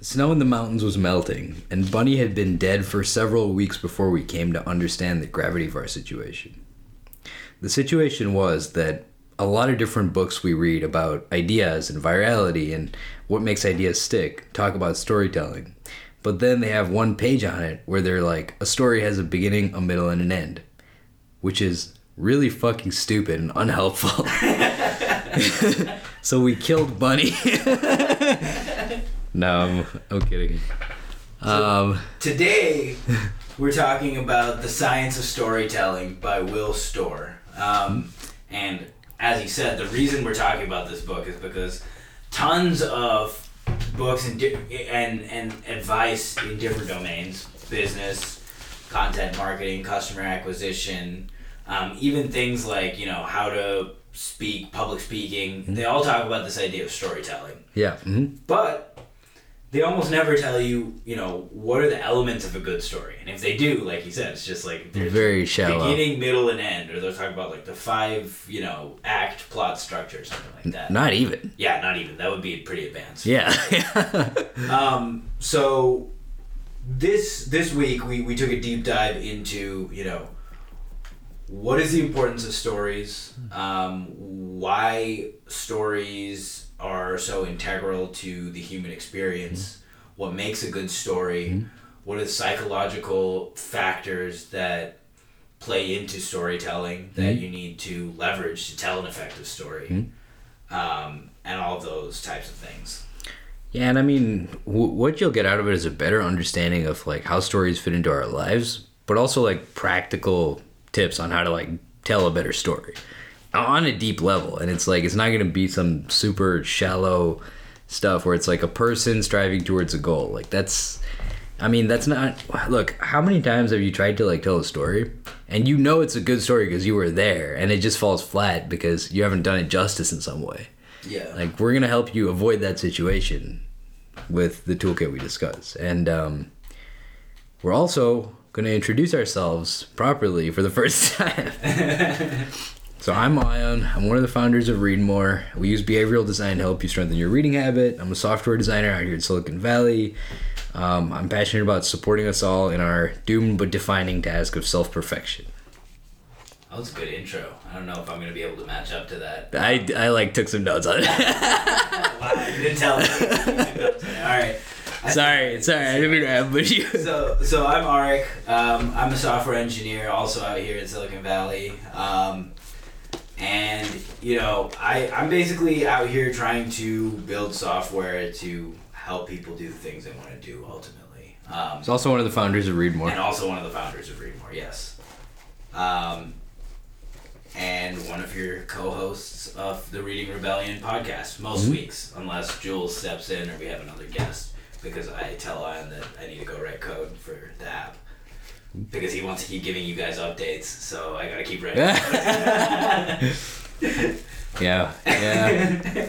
The snow in the mountains was melting, and Bunny had been dead for several weeks before we came to understand the gravity of our situation. The situation was that a lot of different books we read about ideas and virality and what makes ideas stick talk about storytelling. But then they have one page on it where they're like, a story has a beginning, a middle, and an end, which is really fucking stupid and unhelpful. so we killed Bunny. no, I'm, I'm kidding. Um, Today, we're talking about The Science of Storytelling by Will Storr. Um, and as he said, the reason we're talking about this book is because tons of books and, di- and, and advice in different domains business, content marketing, customer acquisition, um, even things like, you know, how to speak, public speaking, they all talk about this idea of storytelling. yeah. mhm. But they almost never tell you, you know, what are the elements of a good story. And if they do, like he said, it's just like they're Very shallow. beginning, middle, and end. Or they'll talk about like the five, you know, act plot structure, or something like that. Not even. yeah, not even. That would be pretty advanced. Yeah. Um, so this this week we, we took a deep dive into, you know, what is the importance of stories? Um, why stories are so integral to the human experience? What makes a good story? Mm-hmm. What are the psychological factors that play into storytelling that mm-hmm. you need to leverage to tell an effective story? Mm-hmm. Um, and all those types of things. Yeah, and I mean, w- what you'll get out of it is a better understanding of like how stories fit into our lives, but also like practical tips on how to like tell a better story on a deep level. And it's like it's not going to be some super shallow stuff where it's like a person striving towards a goal. Like that's I mean, that's not look, how many times have you tried to like tell a story and you know it's a good story because you were there and it just falls flat because you haven't done it justice in some way. Yeah. Like we're gonna help you avoid that situation with the toolkit we discuss, and um, we're also gonna introduce ourselves properly for the first time. so I'm Ion. I'm one of the founders of Read More. We use behavioral design to help you strengthen your reading habit. I'm a software designer out here in Silicon Valley. Um, I'm passionate about supporting us all in our doomed but defining task of self perfection. That was a good intro. I don't know if I'm gonna be able to match up to that. I, I like took some notes on it. Wow, you didn't tell me. All right. I- sorry, sorry, I didn't mean to ambush you. So, so I'm Arik. Um, I'm a software engineer, also out here in Silicon Valley. Um, and you know, I I'm basically out here trying to build software to help people do the things they want to do ultimately. Um, He's also one of the founders of Read More. and also one of the founders of Read More, yes. Um, and one of your co-hosts of the Reading Rebellion podcast most weeks, unless Jules steps in or we have another guest, because I tell Ian that I need to go write code for the app. Because he wants to keep giving you guys updates, so I gotta keep writing. yeah, yeah.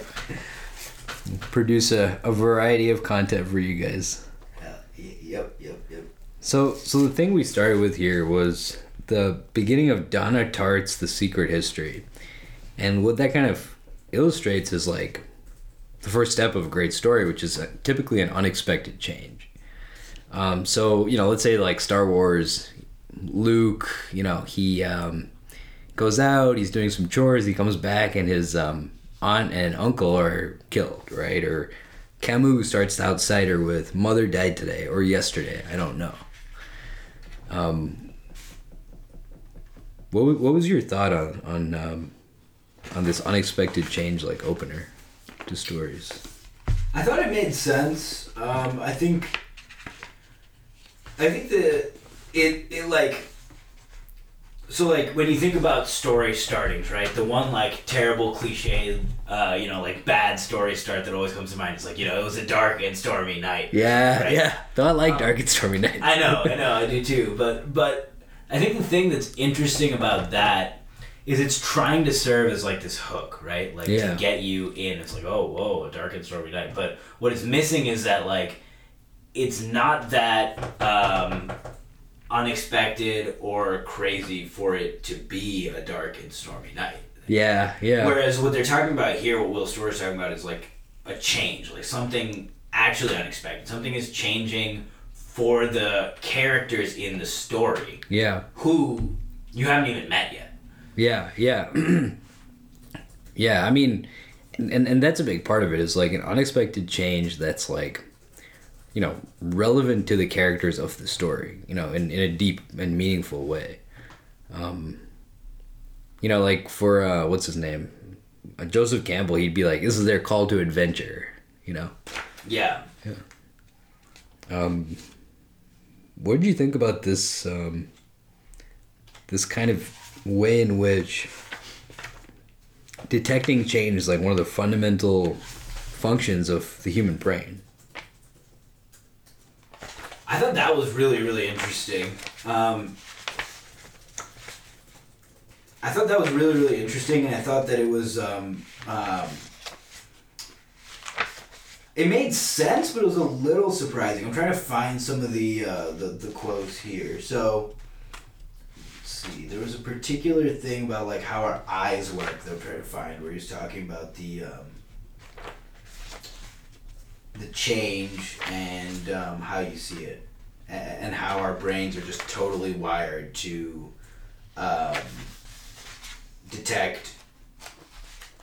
Produce a, a variety of content for you guys. Uh, yep, yep, yep. So, so the thing we started with here was the beginning of Donna Tartt's The Secret History, and what that kind of illustrates is like the first step of a great story, which is typically an unexpected change. Um, so you know, let's say like Star Wars, Luke, you know, he um, goes out, he's doing some chores, he comes back, and his um, aunt and uncle are killed, right? Or Camus starts The Outsider with Mother died today or yesterday, I don't know. Um, what, what was your thought on on um, on this unexpected change like opener to stories? I thought it made sense. Um, I think. I think the it it like. So like when you think about story startings, right? The one like terrible cliche, uh, you know, like bad story start that always comes to mind is like you know it was a dark and stormy night. Yeah, Right. yeah. Though I like Dark and Stormy Night. I know, I know, I do too. But but I think the thing that's interesting about that is it's trying to serve as like this hook, right? Like Yeah. to get you in. It's like, oh, whoa, a dark and stormy night. But what it's missing is that like it's not that um, unexpected or crazy for it to be a dark and stormy night. Yeah, yeah. Whereas what they're talking about here, what Will Storr's talking about is like a change, like something actually unexpected. Something is changing for the characters in the story Yeah. who you haven't even met yet. Yeah, yeah. yeah, I mean and, and that's a big part of it is like an unexpected change that's like you know, relevant to the characters of the story, you know, in, in a deep and meaningful way. Um you know, like for uh what's his name? Uh, Joseph Campbell, he'd be like, This is their call to adventure, you know. Yeah. yeah Um what did you think about this um this kind of way in which detecting change is like one of the fundamental functions of the human brain. I thought that was really, really interesting. Um, I thought that was really, really interesting, and I thought that it was. Um, um, it made sense, but it was a little surprising. I'm trying to find some of the uh, the, the quotes here. So, let's see. There was a particular thing about like how our eyes work that I'm trying to find, where he's talking about the um, the change and um, how you see it, and how our brains are just totally wired to um, detect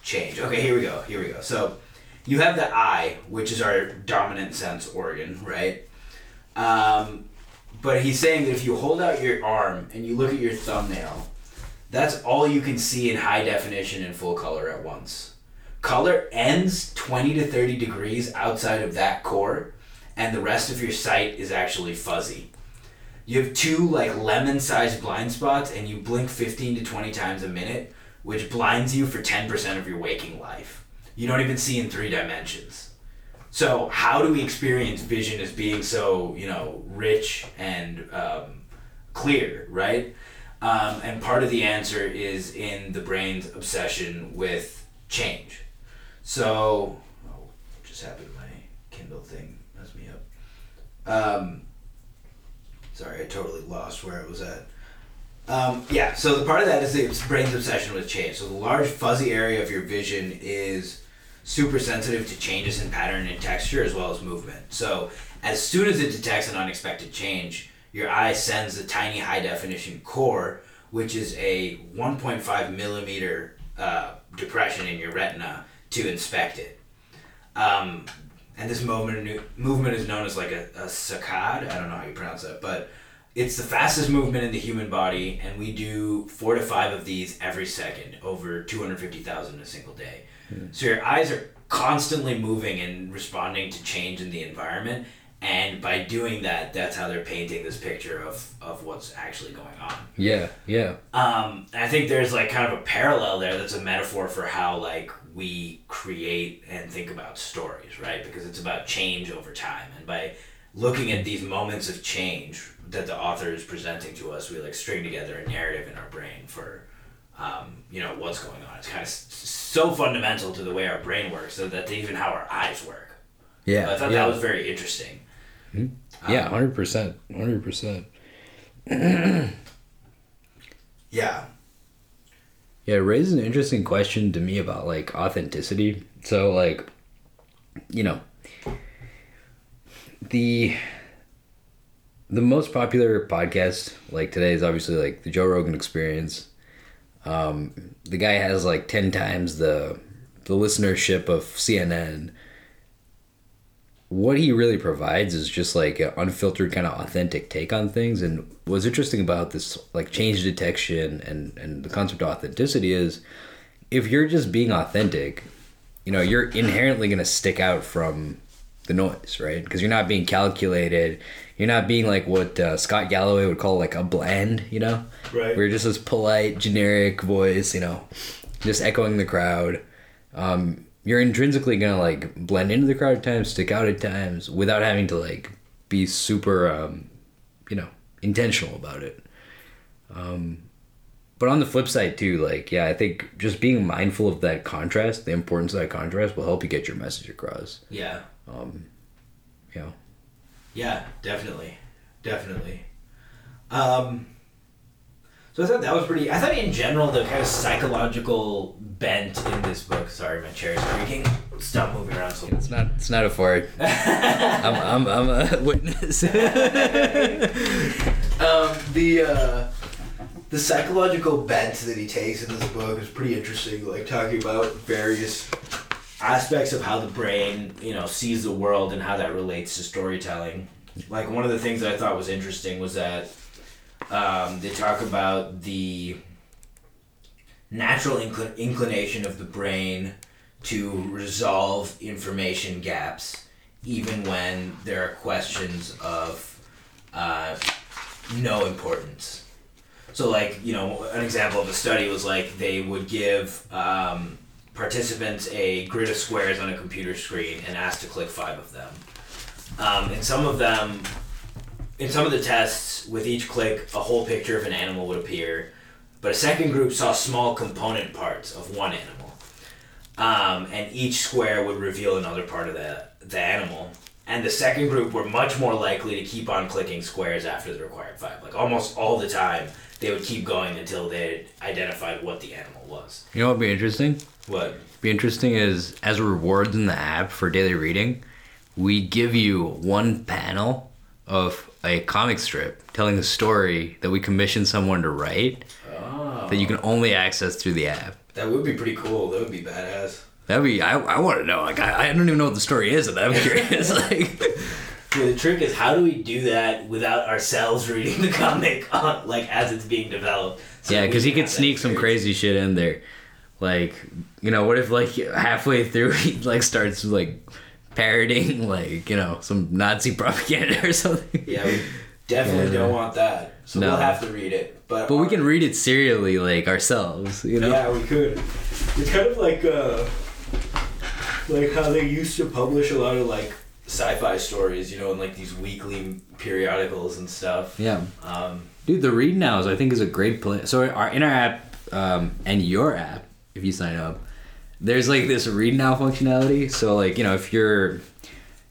change. Okay, here we go. Here we go. So you have the eye, which is our dominant sense organ, right? Um, but he's saying that if you hold out your arm and you look at your thumbnail, that's all you can see in high definition and full color at once. Color ends 20 to 30 degrees outside of that core, and the rest of your sight is actually fuzzy. You have two like lemon sized blind spots, and you blink 15 to 20 times a minute, which blinds you for 10% of your waking life. You don't even see in three dimensions. So, how do we experience vision as being so, you know, rich and um, clear, right? Um, and part of the answer is in the brain's obsession with change. So, oh, just happened my Kindle thing messed me up. Um, sorry, I totally lost where it was at. Um, yeah, so the part of that is the brain's obsession with change. So the large fuzzy area of your vision is super sensitive to changes in pattern and texture as well as movement. So as soon as it detects an unexpected change, your eye sends a tiny high definition core, which is a 1.5 millimeter uh, depression in your retina, to inspect it. Um, and this movement movement is known as like a, a saccade. I don't know how you pronounce that, but it's the fastest movement in the human body, and we do four to five of these every second, over 250,000 in a single day. So your eyes are constantly moving and responding to change in the environment, and by doing that, that's how they're painting this picture of, of what's actually going on. Yeah, yeah. Um, I think there's like kind of a parallel there that's a metaphor for how like we create and think about stories, right? Because it's about change over time, and by looking at these moments of change that the author is presenting to us, we like string together a narrative in our brain for, um, you know, what's going on. It's kind of so fundamental to the way our brain works, so that even how our eyes work. Yeah. I thought yeah. that was very interesting. yeah, 100%. 100%. Yeah. Yeah, it raises an interesting question to me about like authenticity. So like you know the the most popular podcast like today is obviously like the Joe Rogan experience. Um the guy has like 10 times the the listenership of CNN. What he really provides is just like an unfiltered kind of authentic take on things and what's interesting about this like change detection and and the concept of authenticity is if you're just being authentic, you know, you're inherently going to stick out from the noise, right? Because you're not being calculated. You're not being like what uh, Scott Galloway would call like a blend, you know? Right. Where you're just this polite, generic voice, you know, just echoing the crowd. Um, you're intrinsically to like blend into the crowd at times, stick out at times without having to like be super, um, you know, intentional about it. Um, but on the flip side too, like yeah, I think just being mindful of that contrast, the importance of that contrast, will help you get your message across. Yeah. Um, you know, Yeah, definitely, definitely. Um, So I thought that was pretty. I thought in general the kind of psychological bent in this book. Sorry, my chair is creaking. Stop moving around. So It's not. It's not a fart. I'm. I'm. I'm a witness. um, the uh, the psychological bent that he takes in this book is pretty interesting. Like talking about various aspects of how the brain, you know, sees the world and how that relates to storytelling. Like one of the things that I thought was interesting was that um, they talk about the natural incl- inclination of the brain to resolve information gaps, even when there are questions of uh, no importance. So, like, you know, an example of a study was like they would give um, participants a grid of squares on a computer screen and ask to click five of them. Um, and some of them, in some of the tests, with each click, a whole picture of an animal would appear, but a second group saw small component parts of one animal. Um, and each square would reveal another part of the, the animal. And the second group were much more likely to keep on clicking squares after the required five. Like almost all the time, they would keep going until they identified what the animal was. You know what would be interesting? What? Be interesting is as rewards in the app for daily reading, we give you one panel of a comic strip telling a story that we commissioned someone to write Oh. that you can only access through the app. That would be pretty cool. That would be badass. That'd be. I, I want to know. Like I, I don't even know what the story is, and I'm curious. like Yeah, the trick is how do we do that without ourselves reading the comic on, like as it's being developed? So Yeah, because he could sneak some crazy shit in there. Like, you know, what if like halfway through he like starts like parroting like you know some Nazi propaganda or something. Yeah, we definitely Yeah. don't want that. So No. we'll have to read it. But But we can read it serially like ourselves. You know. Yeah, we could. It's kind of like uh, like how they used to publish a lot of like sci-fi stories, you know, in like these weekly periodicals and stuff. Yeah. Um, Dude, the read nows I think is a great play. So our in our app um, and your app, if you sign up, there's like this read now functionality. So like you know if you're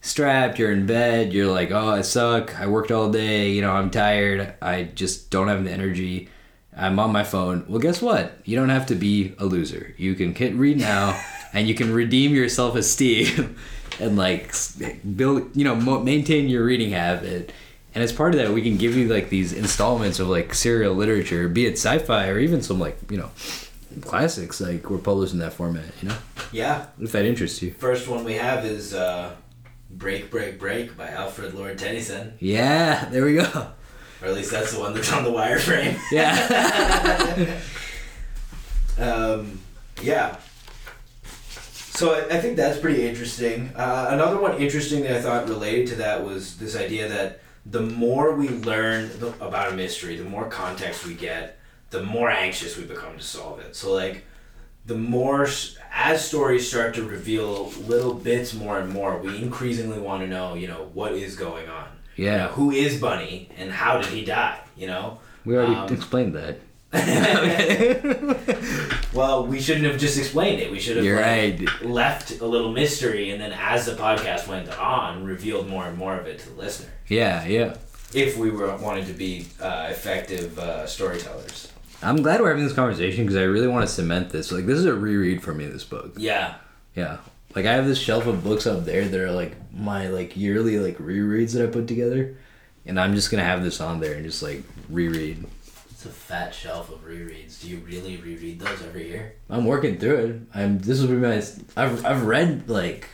strapped, you're in bed, you're like, oh, I suck. I worked all day. You know, I'm tired. I just don't have the energy. I'm on my phone. Well, guess what? You don't have to be a loser. You can hit read now, and you can redeem your self esteem, and like build, you know, maintain your reading habit. And as part of that, we can give you like these installments of like serial literature, be it sci-fi or even some like you know classics. Like we're published in that format. You know, yeah. if that interests you. First one we have is uh, "Break, Break, Break" by Alfred Lord Tennyson, Yeah, there we go. or at least that's the one that's on the wireframe. Yeah. Um, yeah. So I, I think that's pretty interesting. Uh, another one interesting that I thought related to that was this idea that the more we learn the, about a mystery, the more context we get, the more anxious we become to solve it. So like, the more as stories start to reveal little bits more and more, we increasingly want to know, you know, what is going on. You know, yeah. who is Bunny and how did he die? You know. We already Um, explained that. Well, we shouldn't have just explained it. We should have like, right. left a little mystery, and then as the podcast went on, revealed more and more of it to the listener. Yeah, yeah. If we were wanting to be uh, effective uh, storytellers. I'm glad we're having this conversation because I really want to cement this. Like, this is a reread for me. This book. Yeah. Yeah. Like I have this shelf of books up there that are like my like yearly like rereads that I put together, and I'm just gonna have this on there and just like reread. It's a fat shelf of rereads. Do you really reread those every year? I'm working through it. I'm this will be my I've I've read like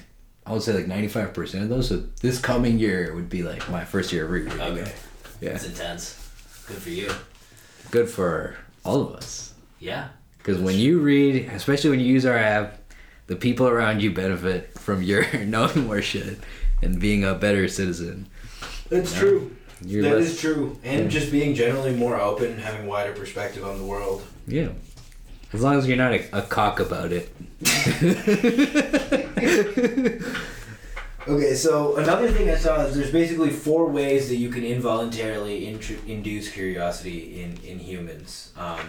I would say like 95 percent of those. So this coming year would be like my first year of rereading. Okay. Yeah. It's intense. Good for you. Good for all of us. Yeah. Because when you read, especially when you use our app, the people around you benefit from your knowing more shit and being a better citizen. That's Yeah. true. You're That less- is true. And just being generally more open, and having wider perspective on the world. Yeah. As long as you're not a, a cock about it. Okay, so another thing I saw is there's basically four ways that you can involuntarily induce curiosity in, in humans. Um,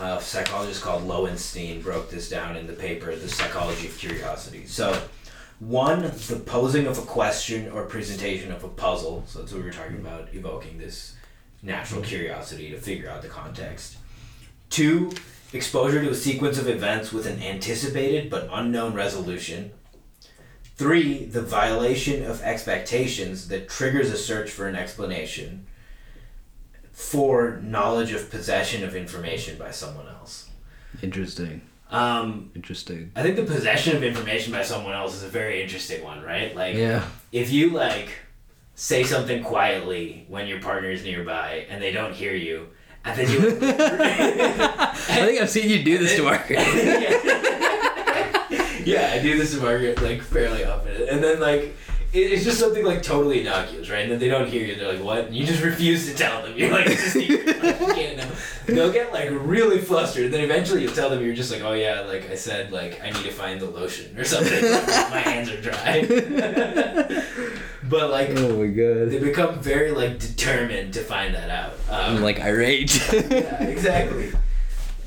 a psychologist called Loewenstein broke this down in the paper, The Psychology of Curiosity. So, one, the posing of a question or presentation of a puzzle. So, that's what we were talking about, evoking this natural curiosity to figure out the context. Two, exposure to a sequence of events with an anticipated but unknown resolution. Three, the violation of expectations that triggers a search for an explanation. Four, knowledge of possession of information by someone else. Interesting. Um, Interesting. I think the possession of information by someone else is a very interesting one, right? Like, Yeah. if you like say something quietly when your partner is nearby and they don't hear you, and then you I think I've seen you do this to Margaret. Yeah, I do this to Margaret like fairly often, and then like it's just something like totally innocuous, right? And then they don't hear you, they're like, "What?" And you just refuse to tell them. You're like, "It's a secret." Like, you can't know. They'll get like really flustered, and then eventually you tell them you're just like, "Oh yeah, like I said, like I need to find the lotion or something. My hands are dry." but like oh my god, they become very like determined to find that out. Um, I'm like irate. yeah, exactly.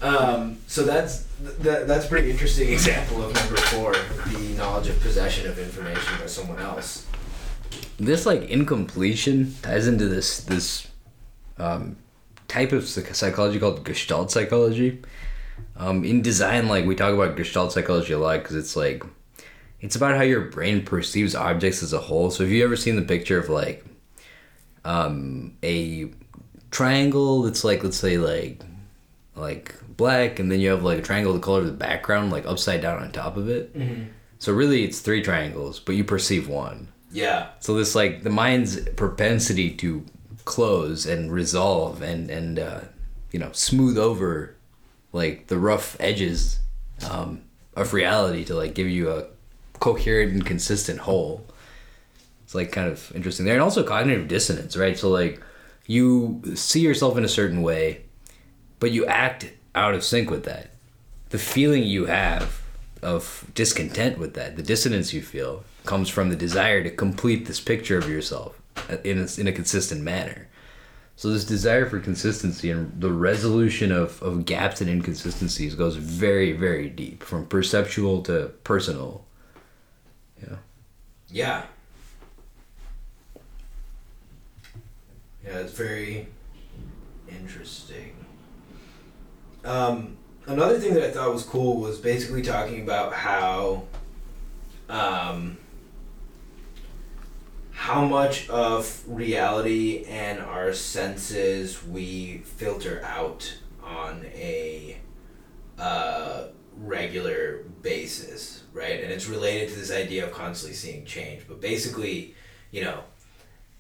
Um, so that's th- that's a pretty interesting example of number four, the knowledge of possession of information by someone else. this like incompletion ties into this this um, type of psychology called Gestalt psychology. Um, in design, like we talk about Gestalt psychology a lot because it's like it's about how your brain perceives objects as a whole. So, have you ever seen the picture of like um, a triangle that's like let's say like like black, and then you have like a triangle the color of the background like upside down on top of it. So really, it's three triangles, but you perceive one. Yeah, So this like the mind's propensity to close and resolve and and uh, you know smooth over like the rough edges um, of reality to like give you a coherent and consistent whole. It's like kind of interesting there, and also cognitive dissonance, right? So like you see yourself in a certain way, but you act out of sync with that. The feeling you have of discontent with that, the dissonance you feel, comes from the desire to complete this picture of yourself uh, in a, in a consistent manner. So this desire for consistency and the resolution of, of gaps and inconsistencies goes very, very deep, from perceptual to personal. Yeah. yeah, yeah. It's very interesting. Um, another thing that I thought was cool was basically talking about how, um, how much of reality and our senses we filter out on a uh, regular basis, right? And it's related to this idea of constantly seeing change. But basically, you know,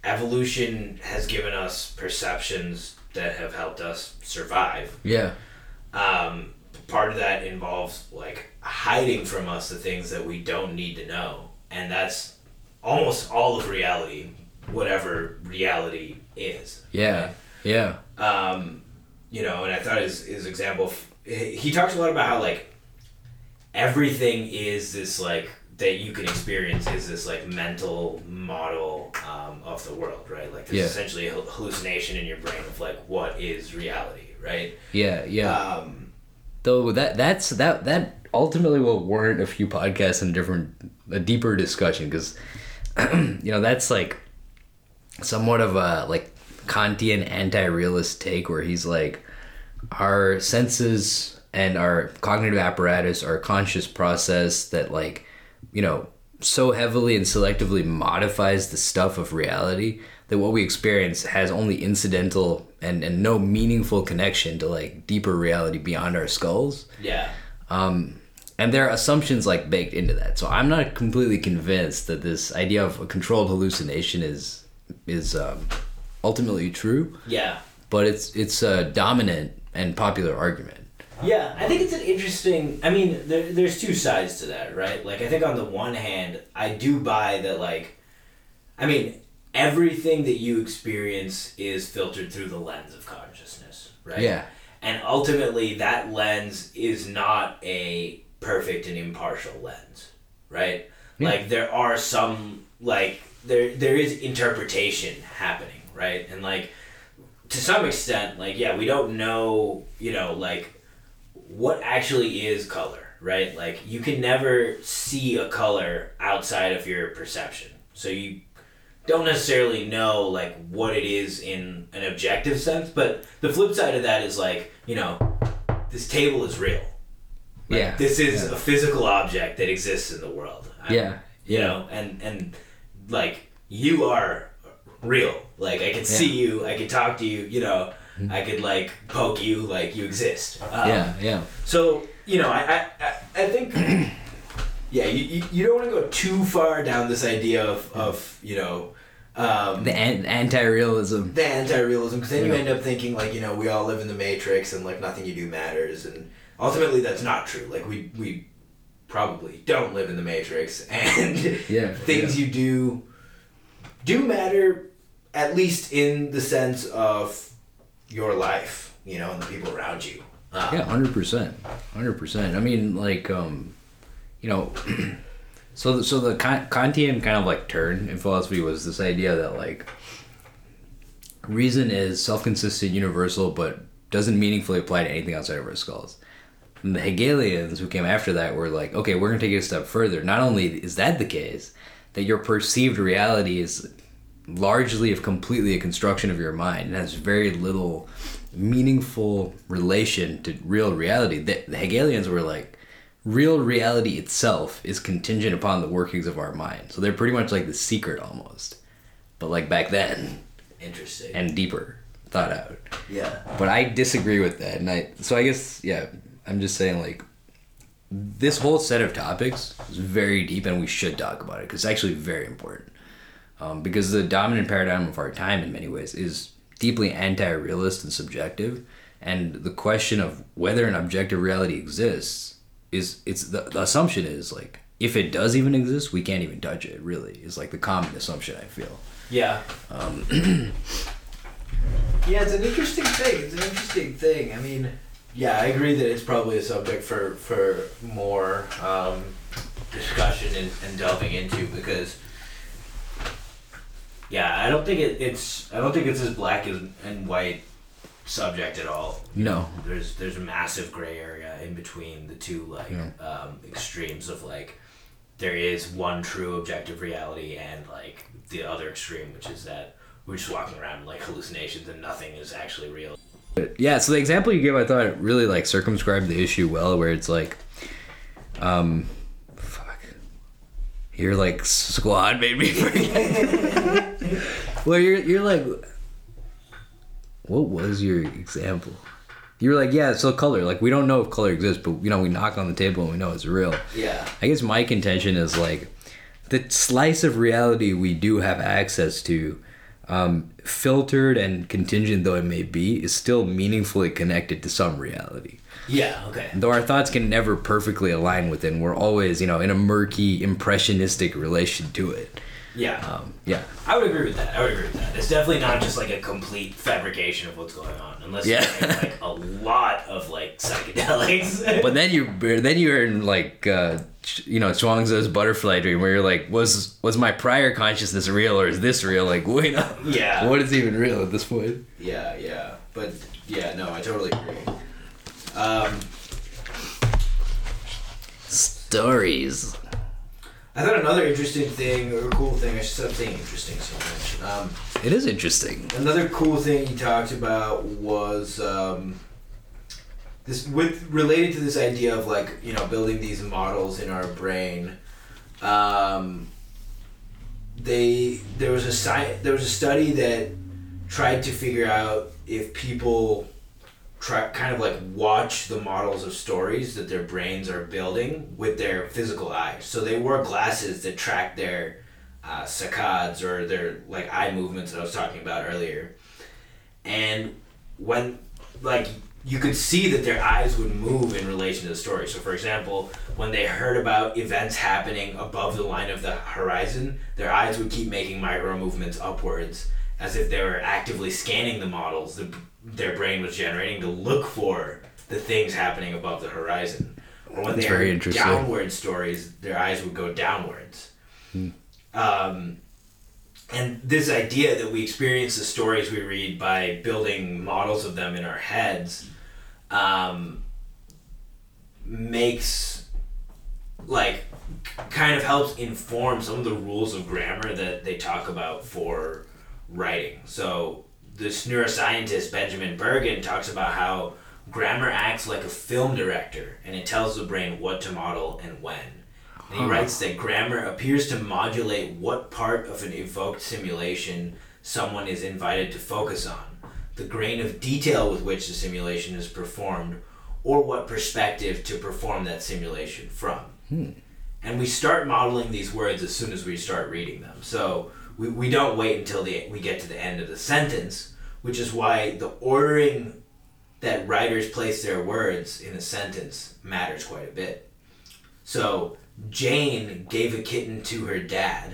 evolution has given us perceptions that have helped us survive Yeah. Um, part of that involves like hiding from us the things that we don't need to know and that's almost all of reality whatever reality is Yeah. Yeah. um, you know and i thought his, his example he he talks a lot about how like everything is this like that you can experience is this like mental model um, of the world right like there's Yeah. essentially a hallucination in your brain of like what is reality right Yeah. Yeah. um, Though that that's that that ultimately will warrant a few podcasts and a different a deeper discussion because you know that's like somewhat of a like Kantian anti-realist take where he's like our senses and our cognitive apparatus our conscious process that like you know so heavily and selectively modifies the stuff of reality that what we experience has only incidental and, and no meaningful connection to like deeper reality beyond our skulls. Yeah. Um, and there are assumptions like baked into that. So i'm not completely convinced that this idea of a controlled hallucination is is um, ultimately true. Yeah. But it's it's a dominant and popular argument. Yeah, I think it's an interesting. I mean, there, there's two sides to that, right? Like, I think on the one hand, I do buy that, like, I mean, everything that you experience is filtered through the lens of consciousness, right? yeah And ultimately, that lens is not a perfect and impartial lens, right? Yeah. Like, there are some, like, there there is interpretation happening, right? And, like, to some extent, like, yeah, we don't know, you know, like, what actually is color, right? Like you can never see a color outside of your perception. So you don't necessarily know like what it is in an objective sense, but the flip side of that is like, you know, this table is real. Like, yeah. This is yeah. a physical object that exists in the world. I- Yeah. You Yeah. know, and and like you are real. Like I can see you. I can talk to you. You know, I could like poke you. Like you exist. Um, Mm-hmm. yeah. Yeah. So you know, I I, I- think yeah, you, you, you don't want to go too far down this idea of of you know. Um, The an- anti-realism. the anti-realism because then you end up thinking like you know we all live in the matrix and like nothing you do matters and ultimately that's not true like we we probably don't live in the matrix and Yeah. things you do do matter at least in the sense of your life you know and the people around you Uh, Yeah, hundred percent, hundred percent. I mean, like, um, you know, so so the Kantian kind of like turn in philosophy was this idea that like reason is self-consistent, universal, but doesn't meaningfully apply to anything outside of our skulls. And the Hegelians who came after that were like, okay, we're gonna take it a step further. Not only is that the case, that your perceived reality is largely, if completely, a construction of your mind and has very little meaningful relation to real reality. The, the Hegelians were like, real reality itself is contingent upon the workings of our mind. So they're pretty much like the secret almost, but like back then interesting and deeper thought out. yeah But I disagree with that, and I so I guess yeah, I'm just saying like this whole set of topics is very deep, and we should talk about it because it's actually very important. Um, because the dominant paradigm of our time, in many ways, is deeply anti-realist and subjective, and the question of whether an objective reality exists is it's the, the assumption is like if it does even exist, we can't even touch it. Really, is like the common assumption I feel. yeah Um, Yeah, it's an interesting thing. It's an interesting thing. I mean, yeah, I agree that it's probably a subject for for more um, discussion and, and delving into because, yeah, I don't think it, it's I don't think it's as black as and white subject at all. no, There's there's a massive gray area in between the two like Yeah. um, extremes of like there is one true objective reality and like the other extreme, which is that we're just walking around in, like hallucinations and nothing is actually real. But yeah, so the example you gave, I thought it really like circumscribed the issue well, where it's like, um, fuck, your like squad made me forget. well, you're you're like, what was your example? You were like, yeah, so color. Like we don't know if color exists, but you know we knock on the table and we know it's real. Yeah. I guess my contention is like the slice of reality we do have access to, um, filtered and contingent though it may be, is still meaningfully connected to some reality. Yeah. Okay. Though our thoughts can never perfectly align with it, and we're always, you know, in a murky, impressionistic relation to it. Yeah. Um, yeah. I would agree with that. I would agree with that. It's definitely not just like a complete fabrication of what's going on, unless Yeah. you're like a lot of like psychedelics. But then you then you're in like uh, you know Zhuangzi's butterfly dream where you're like was was my prior consciousness real or is this real like wait up yeah. what is even real at this point Yeah. Yeah. But yeah, no, I totally agree. Um, stories I thought another interesting thing or cool thing. I should stop saying interesting so much. Um, it is interesting Another cool thing he talked about was um, this with related to this idea of like you know building these models in our brain. Um, they there was a sci- there was a study that tried to figure out if people try kind of like watch the models of stories that their brains are building with their physical eyes. So they wore glasses that track their uh, saccades or their like eye movements that I was talking about earlier. And when like you could see that their eyes would move in relation to the story. So for example, when they heard about events happening above the line of the horizon, their eyes would keep making micro movements upwards as if they were actively scanning the models that their brain was generating to look for the things happening above the horizon. Or when That's they very heard downward stories, their eyes would go downwards. Um, and this idea that we experience the stories we read by building models of them in our heads um, makes like kind of helps inform some of the rules of grammar that they talk about for writing so this neuroscientist benjamin bergen talks about how grammar acts like a film director and it tells the brain what to model and when. And he writes that grammar appears to modulate what part of an evoked simulation someone is invited to focus on, the grain of detail with which the simulation is performed, or what perspective to perform that simulation from. Hmm. And we start modeling these words as soon as we start reading them. So we, we don't wait until the, we get to the end of the sentence, which is why the ordering that writers place their words in a sentence matters quite a bit. So Jane gave a kitten to her dad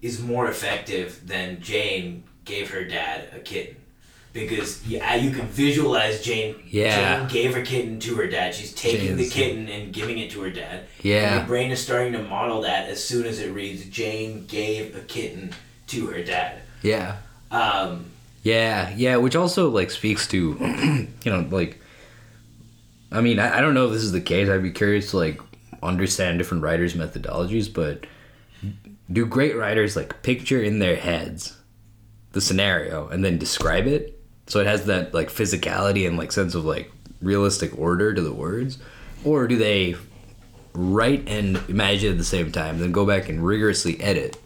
is more effective than Jane gave her dad a kitten. Because yeah, you can visualize Jane. Yeah. Jane gave her kitten to her dad. She's taking the kitten and giving it to her dad. And Yeah. your brain is starting to model that as soon as it reads Jane gave a kitten to her dad. Yeah. Um, Yeah, yeah, which also like speaks to, you know, like, I mean, I, I don't know if this is the case. I'd be curious to like understand different writers' methodologies, but do great writers like picture in their heads the scenario and then describe it so it has that like physicality and like sense of like realistic order to the words, or do they write and imagine at the same time, then go back and rigorously edit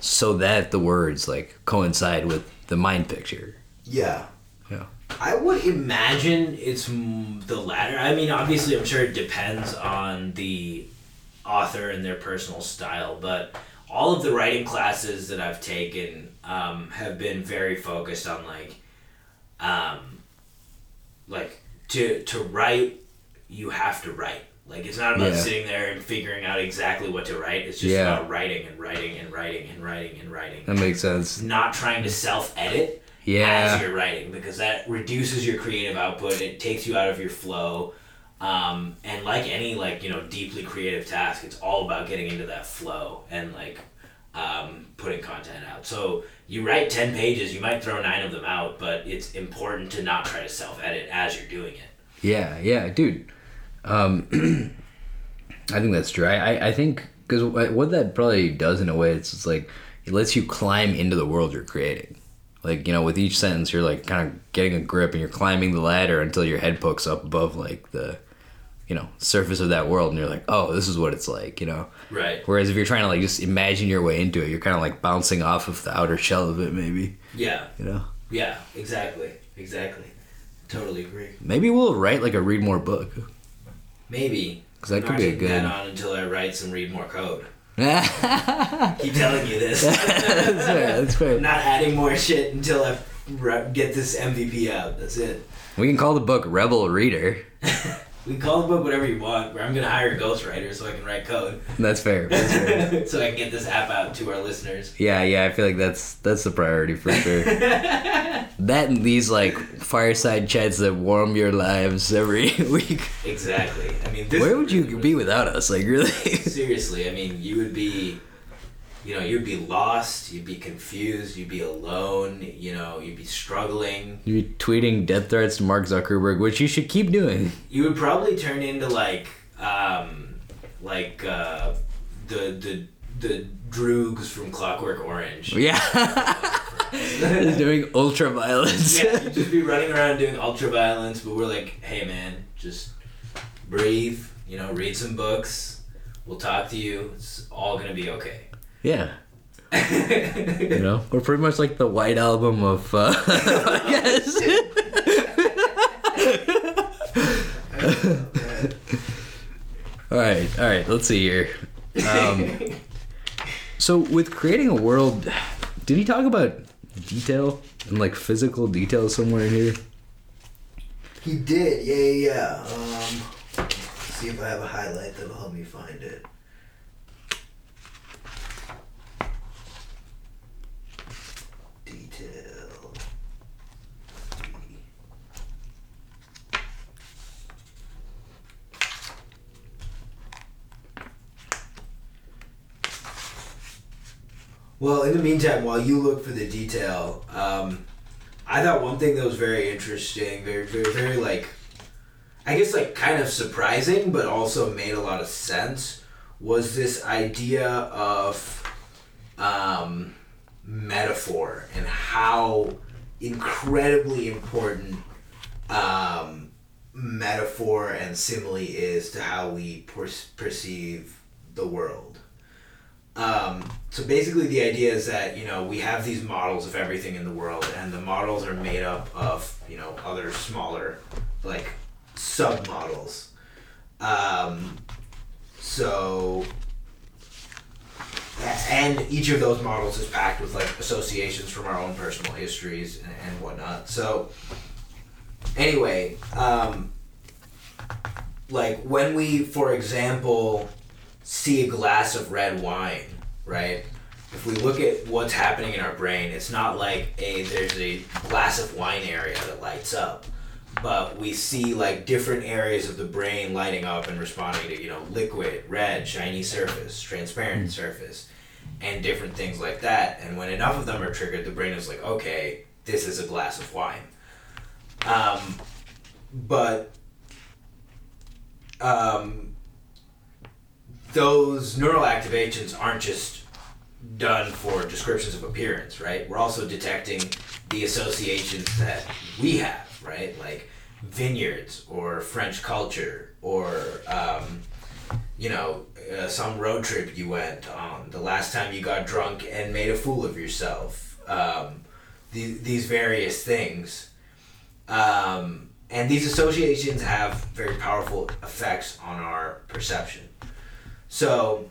so that the words like coincide with the mind picture? yeah. Yeah. I would imagine it's the latter. I mean, obviously, I'm sure it depends on the author and their personal style, but all of the writing classes that I've taken um, have been very focused on like, um, like to to write, you have to write. Like it's not about Yeah. sitting there and figuring out exactly what to write. It's just Yeah. about writing and writing and writing and writing and writing. That makes sense. Not trying to self edit yeah. as you're writing because that reduces your creative output. It takes you out of your flow. Um, and like any like you know deeply creative task, it's all about getting into that flow and like um, putting content out. So you write ten pages, you might throw nine of them out, but it's important to not try to self edit as you're doing it. Yeah, yeah, dude. Um, I think that's true. I, I, I think because what that probably does in a way, it's just like it lets you climb into the world you're creating. Like you know, with each sentence, you're like kind of getting a grip, and you're climbing the ladder until your head pokes up above like the, you know, surface of that world, and you're like, oh, this is what it's like, you know. Right. Whereas if you're trying to like just imagine your way into it, you're kind of like bouncing off of the outer shell of it, maybe. Yeah. You know. Yeah. Exactly. Exactly. Totally agree. Maybe we'll write like a read more book. maybe because that I'm could not be a good- that on until I write some read more code. that's Keep telling you this. fair. That's fair. I'm not adding more shit until I get this MVP out. That's it. We can call the book Rebel Reader. We call the book whatever you want. But I'm gonna hire a ghostwriter so I can write code, That's fair. That's fair. so I can get this app out to our listeners. yeah, yeah. I feel like that's that's the priority for sure. that and these like fireside chats that warm your lives every week. Exactly. I mean, this Where would you be without us? Like really? Seriously, I mean, you would be, you know, you'd be lost. You'd be confused. You'd be alone. You know, you'd be struggling. You'd be tweeting death threats to Mark Zuckerberg, which you should keep doing. You would probably turn into like, um, like uh, the the the Droogs from Clockwork Orange. Yeah. Just doing ultra violence. yeah, you'd just be running around doing ultra violence, but we're like, hey man, just breathe, you know, read some books. We'll talk to you. It's all gonna be okay. Yeah. You know, we're pretty much like the White Album of uh, podcasts. all right, all right. Let's see here. Um, so, with creating a world, did he talk about detail and like physical detail somewhere in here? He did, yeah, yeah, yeah. Um, let's see if I have a highlight that'll help me find it. Detail. Well, in the meantime, while you look for the detail, um, I thought one thing that was very interesting, very, very, very like, I guess like kind of surprising, but also made a lot of sense, was this idea of um, metaphor and how incredibly important um, metaphor and simile is to how we per- perceive the world. Um, so basically, the idea is that you know we have these models of everything in the world, and the models are made up of you know other smaller, like sub models. Um, so, and each of those models is packed with like associations from our own personal histories and, and whatnot. So, anyway, um, like when we, for example, see a glass of red wine, right? If we look at what's happening in our brain, it's not like a there's a glass of wine area that lights up, but we see like different areas of the brain lighting up and responding to you know liquid, red, shiny surface, transparent surface, and different things like that. And when enough of them are triggered, the brain is like, okay, this is a glass of wine. Um, but um, those neural activations aren't just done for descriptions of appearance, right? We're also detecting the associations that we have, right? Like vineyards or French culture or, um, you know, uh, some road trip you went on, the last time you got drunk and made a fool of yourself. Um, these, these various things. Um, and these associations have very powerful effects on our perception. So,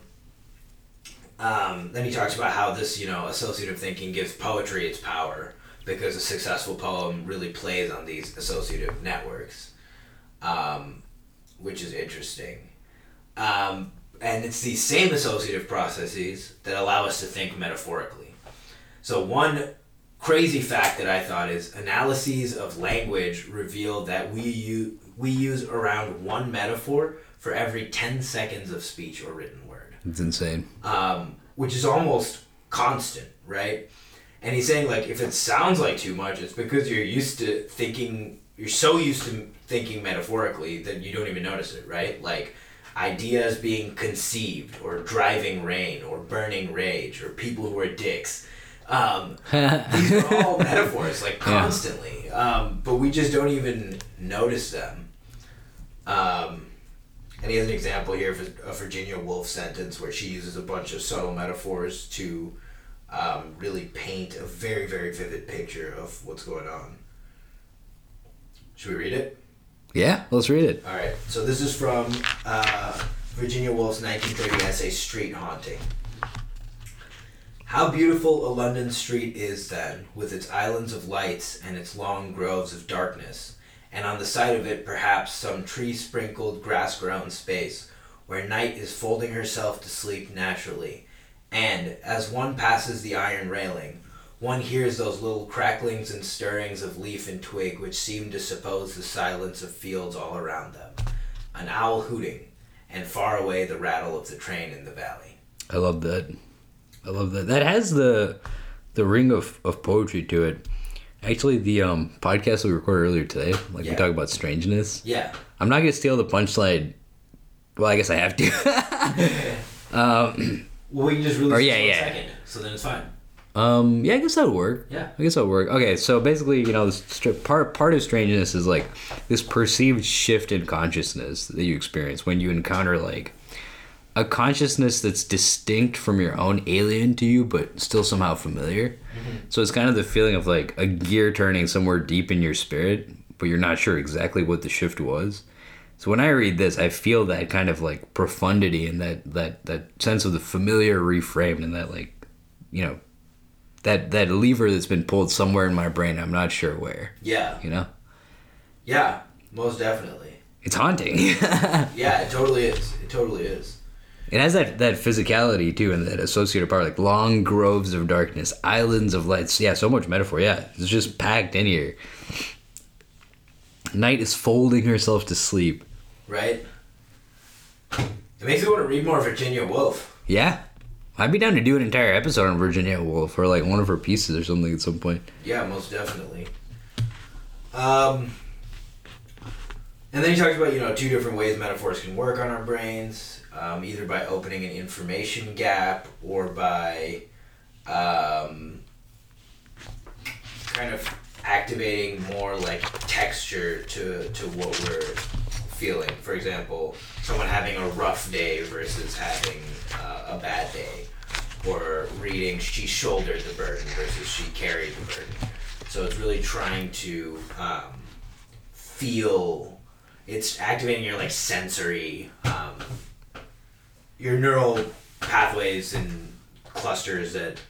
um, then he talks about how this, you know, associative thinking gives poetry its power because a successful poem really plays on these associative networks, um, which is interesting. Um, and it's these same associative processes that allow us to think metaphorically. So, one crazy fact that I thought is analyses of language reveal that we use, we use around one metaphor for every 10 seconds of speech or written word It's insane. um, which is almost constant, right? And he's saying like if it sounds like too much, it's because you're used to thinking. You're so used to thinking metaphorically that you don't even notice it, right? Like ideas being conceived, or driving rain, or burning rage, or people who are dicks. Um, these are all metaphors, like Yeah. constantly. Um, but we just don't even notice them. Um, and he has an example here of a, Virginia Woolf sentence where she uses a bunch of subtle metaphors to um, really paint a very, very vivid picture of what's going on. Should we read it? Yeah, let's read it. All right. So this is from uh, Virginia Woolf's 1930 essay "Street Haunting." How beautiful a London street is then, with its islands of lights and its long groves of darkness, and on the side of it perhaps some tree-sprinkled, grass-grown space, where night is folding herself to sleep naturally, and as one passes the iron railing, one hears those little cracklings and stirrings of leaf and twig which seem to suppose the silence of fields all around them, an owl hooting, and far away the rattle of the train in the valley. I love that. I love that. That has the the ring of, of poetry to it. Actually, the um, podcast we recorded earlier today, like Yeah. we talk about strangeness. Yeah. I'm not gonna steal the punchline. Well, I guess I have to. um, Well, we can just release Or, it yeah, a yeah. second, so then it's fine. um, yeah, I guess that would work. Yeah. I guess that would work. Okay, so basically, you know, the str- part part of strangeness is like this perceived shift in consciousness that you experience when you encounter like a consciousness that's distinct from your own, alien to you, but still somehow familiar. Mm-hmm. So it's kind of the feeling of like a gear turning somewhere deep in your spirit, but you're not sure exactly what the shift was. So when I read this, I feel that kind of like profundity and that that that sense of the familiar reframed and that like, you know, that that lever that's been pulled somewhere in my brain. I'm not sure where. Yeah. You know, Yeah. Most definitely. it's haunting. Yeah, it totally is. It totally is. It has that, that physicality too, and that associated part, like long groves of darkness, islands of lights. Yeah, so much metaphor. Yeah, it's just packed in here. Night is folding herself to sleep. Right? It makes me want to read more Virginia Woolf. Yeah, I'd be down to do an entire episode on Virginia Woolf or like one of her pieces or something at some point. Yeah, most definitely. Um, and then he talks about you know two different ways metaphors can work on our brains, um, either by opening an information gap or by um, kind of activating more like texture to to what we're feeling. For example, someone having a rough day versus having uh, a bad day, or reading she shouldered the burden versus she carried the burden. So it's really trying to um, feel. It's activating your like sensory, um, your neural pathways and clusters that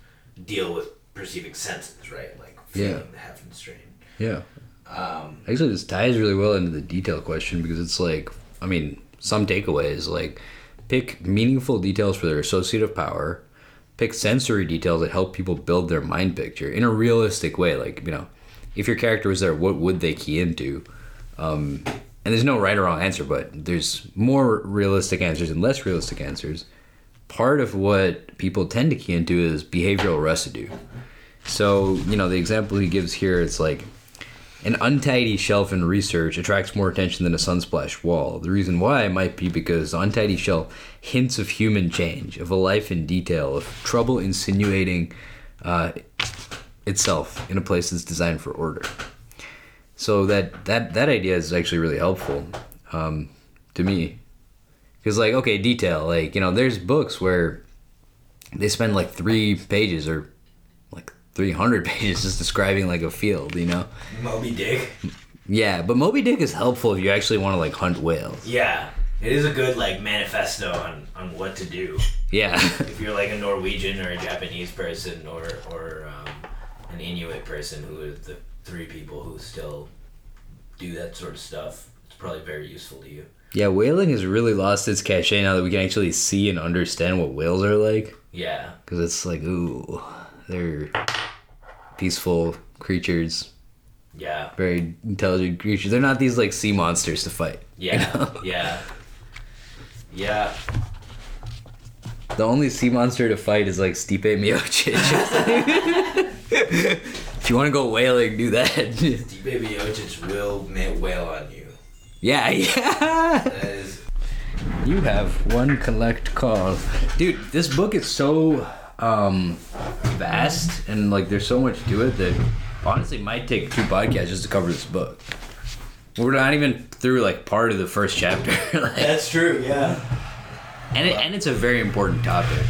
deal with perceiving senses, right? Like feeling Yeah. the heft and strain. Yeah. Um, Actually, this ties really well into the detail question because it's like, I mean, some takeaways like pick meaningful details for their associative power, pick sensory details that help people build their mind picture in a realistic way. Like, you know, if your character was there, what would they key into? Um, and there's no right or wrong answer, but there's more realistic answers and less realistic answers. Part of what people tend to key into is behavioral residue. So, you know, the example he gives here, it's like an untidy shelf in research attracts more attention than a sunsplash wall. The reason why might be because the untidy shelf hints of human change, of a life in detail, of trouble insinuating uh, itself in a place that's designed for order. So that that that idea is actually really helpful um, to me, because like okay, detail like you know, there's books where they spend like three pages or like 300 pages just describing like a field, you know. Moby Dick. Yeah, but Moby Dick is helpful if you actually want to like hunt whales. Yeah, it is a good like manifesto on on what to do Yeah. if you're like a Norwegian or a Japanese person or or um, an Inuit person who is the three people who still do that sort of stuff. It's probably very useful to you. yeah, whaling has really lost its cachet now that we can actually see and understand what whales are like. Yeah, Because it's like, ooh, they're peaceful creatures, yeah, very intelligent creatures. They're not these like sea monsters to fight. yeah, yeah, yeah. The only sea monster to fight is like Stipe Miocic. if you want to go whaling, do that. Baby Miocic will wail on you. yeah, yeah. That is You have one collect call. Dude, this book is so um vast and like there's so much to it that honestly might take two podcasts just to cover this book. We're not even through like part of the first chapter. like, that's true. Yeah. and it, and it's a very important topic.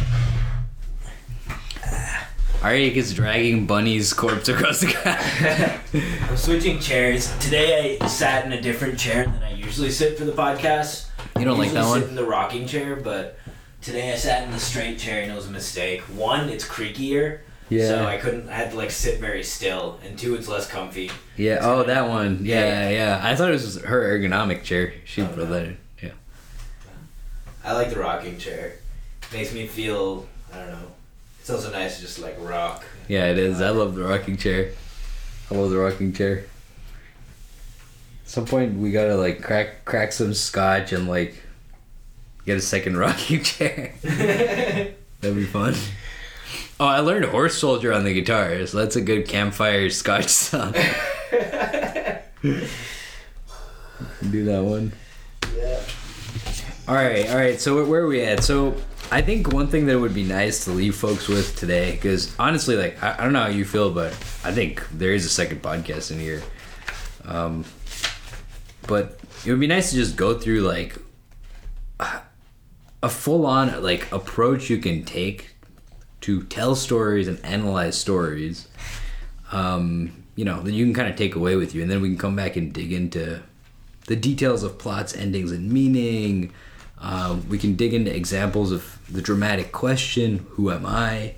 Aryik is dragging Bunny's corpse across the ground. I'm switching chairs. Today I sat in a different chair than I usually sit for the podcast. You don't I like that one? sit in the rocking chair, but today I sat in the straight chair and it was a mistake. One, it's creakier. Yeah. So I couldn't. I had to like sit very still, and two, it's less comfy. yeah, oh that one. Yeah, Yeah. yeah. I thought it was her ergonomic chair. She Oh, put no. that in. Yeah. I like the rocking chair. Makes me feel. I don't know. It's also nice to just like rock. Yeah, it is. I love the rocking chair. I love the rocking chair. At some point, we gotta like crack crack some scotch and like get a second rocking chair. That'd be fun. Oh, I learned Horse Soldier on the guitar, so that's a good campfire scotch song. Do that one. yeah. All right, all right. So where are we at? So I think one thing that it would be nice to leave folks with today, because honestly, like I, I don't know how you feel, but I think there is a second podcast in here. Um, but it would be nice to just go through like a full-on like approach you can take to tell stories and analyze stories. Um, you know that you can kind of take away with you, and then we can come back and dig into the details of plots, endings, and meaning. Um, we can dig into examples of the dramatic question, "Who am I?"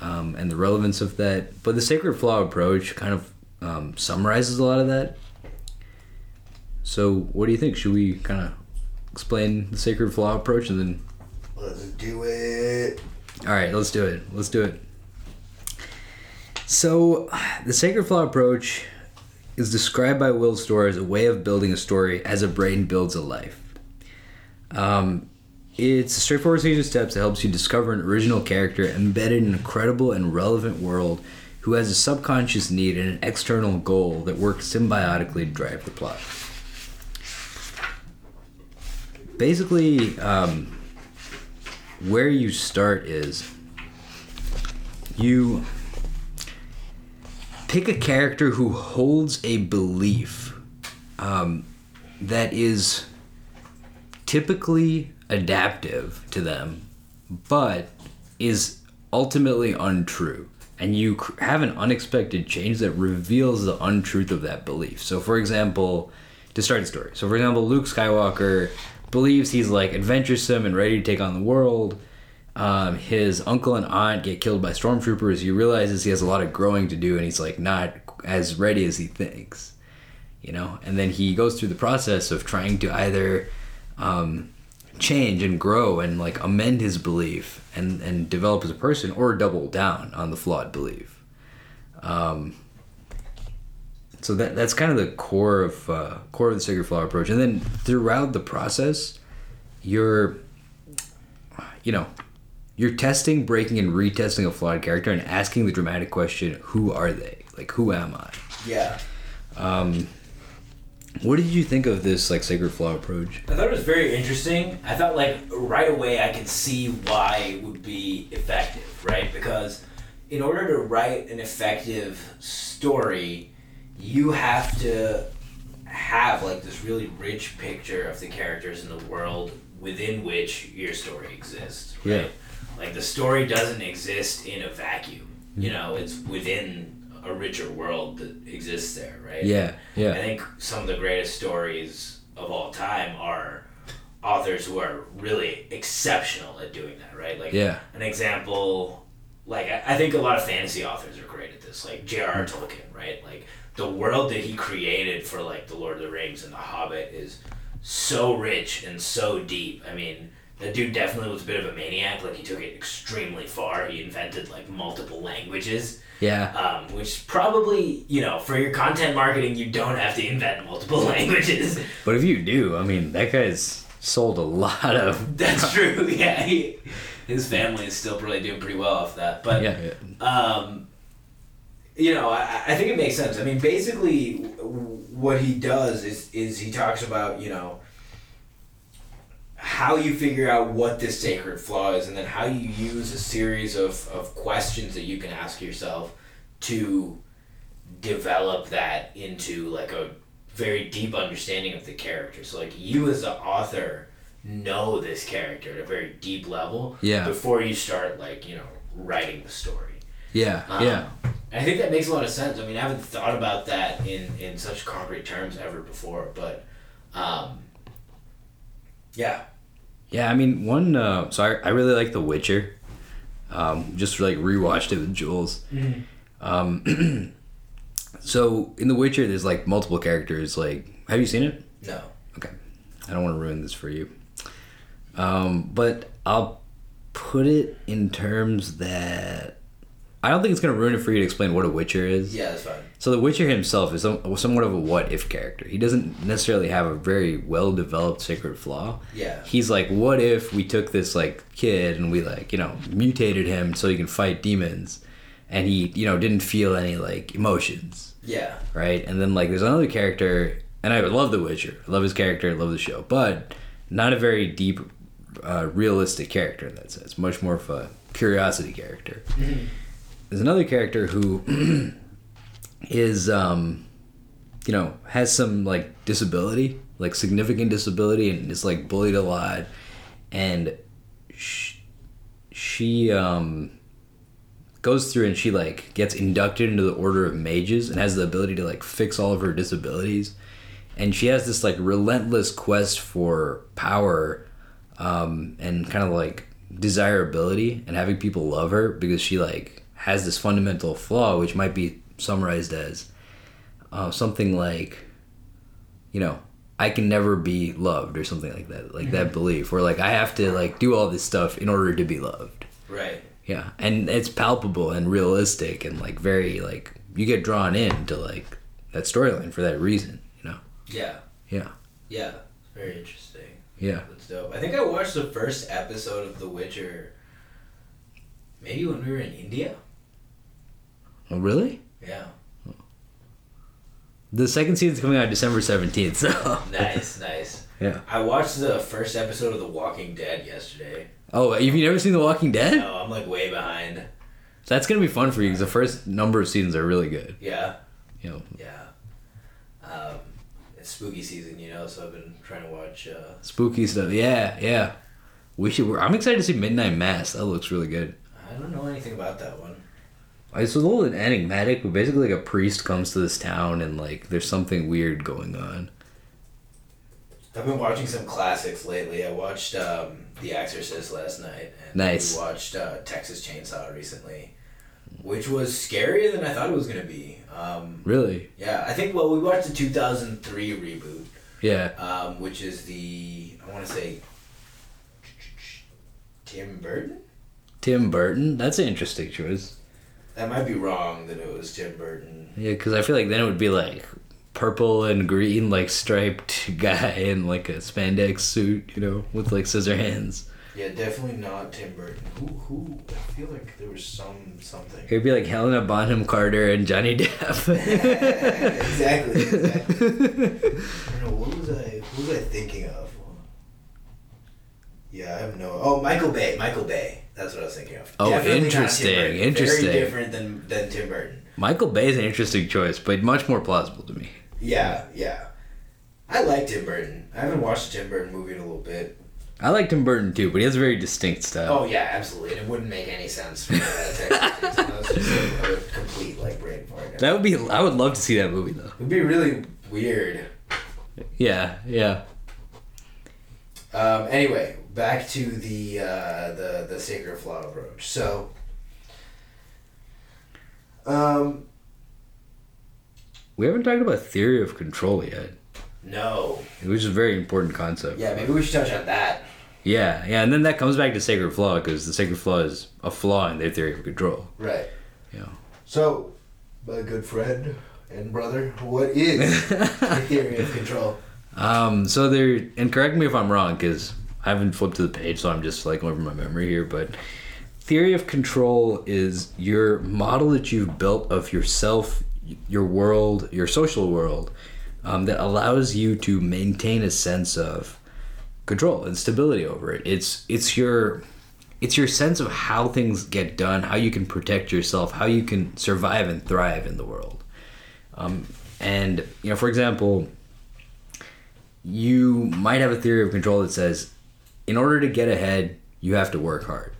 Um, and the relevance of that. But the sacred flaw approach kind of um, summarizes a lot of that. So, what do you think? Should we kind of explain the sacred flaw approach and then? Let's do it. All right, let's do it. Let's do it. So, the sacred flaw approach is described by Will Storr as a way of building a story as a brain builds a life. Um, it's a straightforward series of steps that helps you discover an original character embedded in a credible and relevant world who has a subconscious need and an external goal that work symbiotically to drive the plot. Basically, um, where you start is you pick a character who holds a belief um, that is typically adaptive to them, but is ultimately untrue. And you have an unexpected change that reveals the untruth of that belief. So, for example, to start the story. So, for example, Luke Skywalker believes he's like adventuresome and ready to take on the world. Um, his uncle and aunt get killed by stormtroopers. He realizes he has a lot of growing to do, and he's like not as ready as he thinks, you know. And then he goes through the process of trying to either um, change and grow and like amend his belief and and develop as a person, or double down on the flawed belief. Um, so that that's kind of the core of uh, core of the sacred flaw approach, and then throughout the process, you're, you know, you're testing, breaking, and retesting a flawed character, and asking the dramatic question, "Who are they? Like, who am I?" Yeah. Um, what did you think of this like sacred flaw approach? I thought it was very interesting. I thought like right away I could see why it would be effective, right? Because in order to write an effective story, you have to have like this really rich picture of the characters in the world within which your story exists. Right? Yeah. Like the story doesn't exist in a vacuum. You know, it's within a richer world that exists there, right? Yeah, yeah. I think some of the greatest stories of all time are authors who are really exceptional at doing that, right? Like yeah, an example, like I, I think a lot of fantasy authors are great at this, like J.R.R. Mm-hmm. Tolkien, right? Like the world that he created for like the Lord of the Rings and the Hobbit is so rich and so deep. I mean, the dude definitely was a bit of a maniac. Like he took it extremely far. He invented like multiple languages yeah, um, which probably you know for your content marketing you don't have to invent multiple languages But if you do, I mean, that guy's sold a lot of. that's true yeah he, his family is still probably doing pretty well off that but Yeah, yeah. um, you know I, I think it makes sense i mean basically what he does is is he talks about you know how you figure out what this sacred flaw is and then how you use a series of, of questions that you can ask yourself to develop that into like a very deep understanding of the character so like you as the author know this character at a very deep level Yeah. before you start like you know writing the story Yeah, um, yeah. I think that makes a lot of sense. I mean, I haven't thought about that in, in such concrete terms ever before, but um, yeah. Yeah, I mean, one. Uh, so I, I really like The Witcher. Um, just like rewatched it with Jules. Um, so in The Witcher, there's like multiple characters. Like, have you seen it? No. Okay, I don't want to ruin this for you. Um, but I'll put it in terms that I don't think it's gonna ruin it for you to explain what a Witcher is. Yeah, that's fine. So the Witcher himself is some, somewhat of a what if character. He doesn't necessarily have a very well developed sacred flaw. Yeah. He's like, what if we took this like kid and we like you know mutated him so he can fight demons, and he you know didn't feel any like emotions, Yeah. right? And then like there's another character, and I love the Witcher, I love his character, I love the show, but not a very deep, uh, realistic character in that sense. Much more of a curiosity character. There's another character who is um you know has some like disability like significant disability and is like bullied a lot. And sh- she um goes through and she like gets inducted into the order of mages and has the ability to like fix all of her disabilities. And she has this like relentless quest for power um and kind of like desirability and having people love her because she like has this fundamental flaw which might be summarized as uh, something like you know i can never be loved or something like that like that belief where like i have to like do all this stuff in order to be loved Right. yeah and it's palpable and realistic and like very like you get drawn in to like that storyline for that reason you know Yeah. yeah Yeah. Very interesting. yeah That's dope. I think I watched the first episode of The Witcher maybe when we were in India. Oh really Yeah. the second season's coming out december 17th so Nice, nice. yeah I watched the first episode of The Walking Dead yesterday. oh have you never seen the walking dead No, I'm like way behind. That's gonna be fun for you because the first number of seasons are really good. Yeah, You know, yeah. Um, it's spooky season, you know, so I've been trying to watch. Uh, spooky stuff. Yeah, yeah. We should. I'm excited to see Midnight Mass. That looks really good. I don't know anything about that one. It's a little enigmatic, but basically, like a priest comes to this town and like there's something weird going on. I've been watching some classics lately. I watched um, The Exorcist last night, and Nice. we watched uh, Texas Chainsaw recently, which was scarier than I thought it was gonna be. Um, Really? yeah, I think. Well, we watched the two thousand three reboot, Yeah. um, which is the I want to say Tim Burton. Tim Burton. That's an interesting choice. That might be wrong that it was Tim Burton. Yeah, because I feel like then it would be like purple and green, like striped guy in like a spandex suit, you know, with like scissor hands. Yeah, definitely not Tim Burton. Who? Who? I feel like there was some something. It would be like Helena Bonham Carter and Johnny Depp. exactly. exactly. I don't know what was I what was I thinking of? Yeah, I have no. Oh, Michael Bay. Michael Bay. That's what I was thinking of. Oh, Definitely interesting, interesting. Very different than than Tim Burton. Michael Bay is an interesting choice, but much more plausible to me. Yeah, yeah. I like Tim Burton. I haven't watched a Tim Burton movie in a little bit. I like Tim Burton too, but he has a very distinct style. Oh yeah, absolutely. And it wouldn't make any sense for that. That was just a, a complete like brain fart. That would be. I would love to see that movie though. It would be really weird. Yeah, yeah. Um, anyway, back to the uh, the the sacred flaw approach. So, um, We haven't talked about theory of control yet, no, which is a very important concept. yeah, maybe we should touch on that. Yeah, yeah, and then that comes back to sacred flaw because the sacred flaw is a flaw in their theory of control. Right. Yeah. So, my good friend and brother, what is the theory of control? Um, so there, and correct me if I'm wrong, because I haven't flipped to the page, so I'm just like over my memory here. But theory of control is your model that you've built of yourself, your world, your social world, um, that allows you to maintain a sense of control and stability over it. It's it's your it's your sense of how things get done, how you can protect yourself, how you can survive and thrive in the world. Um, and you know, for example, you might have a theory of control that says, in order to get ahead, you have to work hard,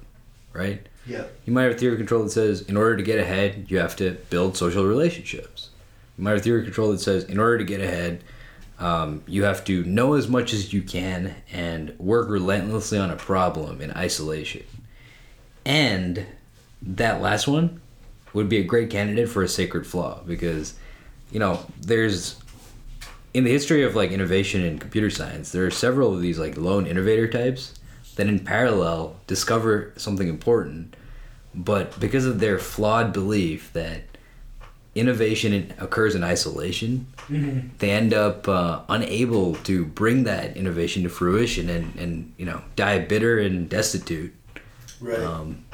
right? Yeah. You might have a theory of control that says, in order to get ahead, you have to build social relationships. You might have a theory of control that says, in order to get ahead, um, you have to know as much as you can and work relentlessly on a problem in isolation. And that last one would be a great candidate for a sacred flaw because, you know, there's in the history of like innovation in computer science, there are several of these like lone innovator types that in parallel discover something important, but because of their flawed belief that innovation occurs in isolation, they end up uh, unable to bring that innovation to fruition and, and you know die bitter and destitute. Right. Um,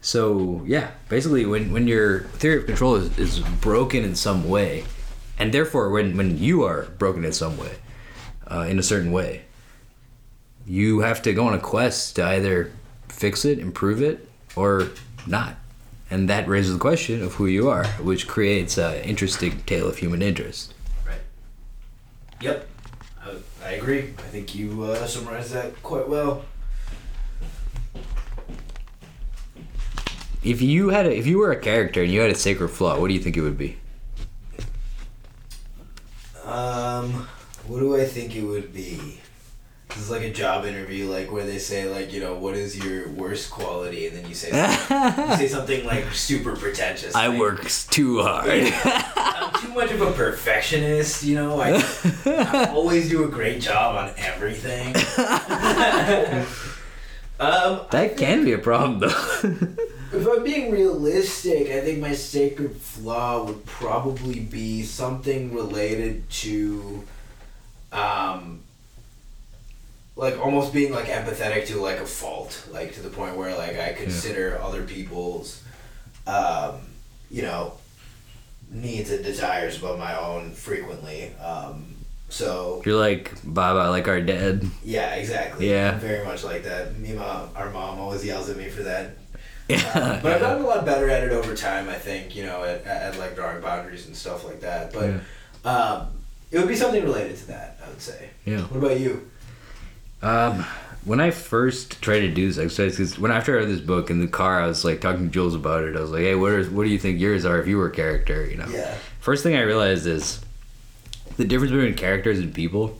so yeah, basically, when when your theory of control is, is broken in some way, and therefore when when you are broken in some way, uh, in a certain way, you have to go on a quest to either fix it, improve it, or not, and that raises the question of who you are, which creates an interesting tale of human interest. right. Yep. I, I agree. I think you uh, summarized that quite well. If you had a, if you were a character and you had a sacred flaw, what do you think it would be? Um, what do I think it would be? This is like a job interview, like where they say, like, you know, what is your worst quality, and then you say, you say something like super pretentious. I like, work too hard. I'm too much of a perfectionist, you know. I, I always do a great job on everything. um, that can be a problem though. If I'm being realistic, I think my sacred flaw would probably be something related to, um, like almost being like empathetic to like a fault, like to the point where like I consider other people's, um, you know, needs and desires above my own frequently. Um, so You're like Baba, like our dad. yeah, exactly. Yeah. very much like that. Me, mom, our mom always yells at me for that. Uh, but I've gotten a lot better at it over time. I think you know at, at, at like drawing boundaries and stuff like that. But Yeah. um, it would be something related to that. I would say. Yeah. What about you? Um, when I first tried to do this exercise, because when after I read this book in the car, I was like talking to Jules about it. I was like, "Hey, what are what do you think yours are if you were a character?" You know. Yeah. First thing I realized is the difference between characters and people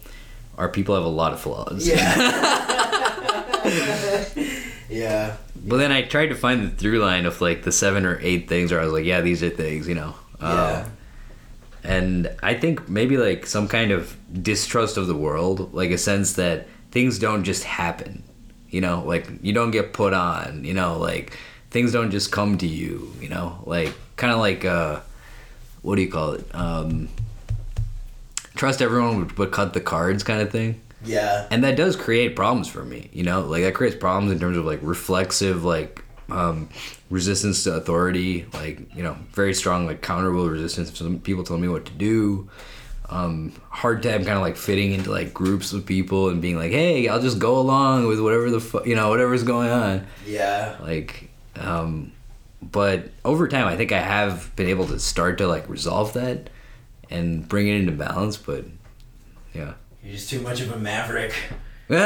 are people have a lot of flaws. Yeah. yeah. But then I tried to find the through line of like the seven or eight things where I was like, yeah, these are things, you know. Yeah. Um, and I think maybe like some kind of distrust of the world, like a sense that things don't just happen, you know, like you don't get put on, you know, like things don't just come to you, you know, like kind of like uh, what do you call it? Um, trust everyone but- but cut the cards kind of thing Yeah. and that does create problems for me you know like that creates problems in terms of like reflexive like um, resistance to authority like you know very strong like counterable resistance some people telling me what to do um, hard time kind of like fitting into like groups of people and being like hey i'll just go along with whatever the fu- you know whatever's going on Yeah. like um but over time i think i have been able to start to like resolve that and bring it into balance but yeah You're just too much of a maverick. You're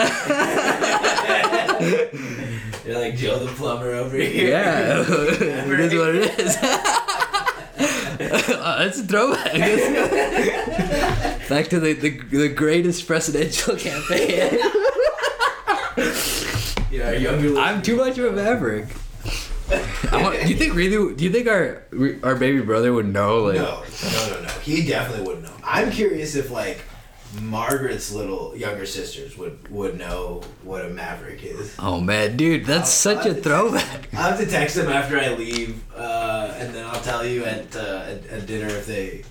like Joe the plumber over here. Yeah, it is what it is. Uh, oh, that's a throwback. Back to the, the, the greatest presidential campaign. Yeah, younger. I'm too much of a maverick. Want, do you think really? Do you think our our baby brother would know? Like, No, no, no, no. He definitely wouldn't know. I'm curious if like Margaret's little younger sisters would would know what a maverick is. oh man, dude, that's such a throwback. I'll have to text them after I leave, uh, and then I'll tell you at, uh, at at dinner if they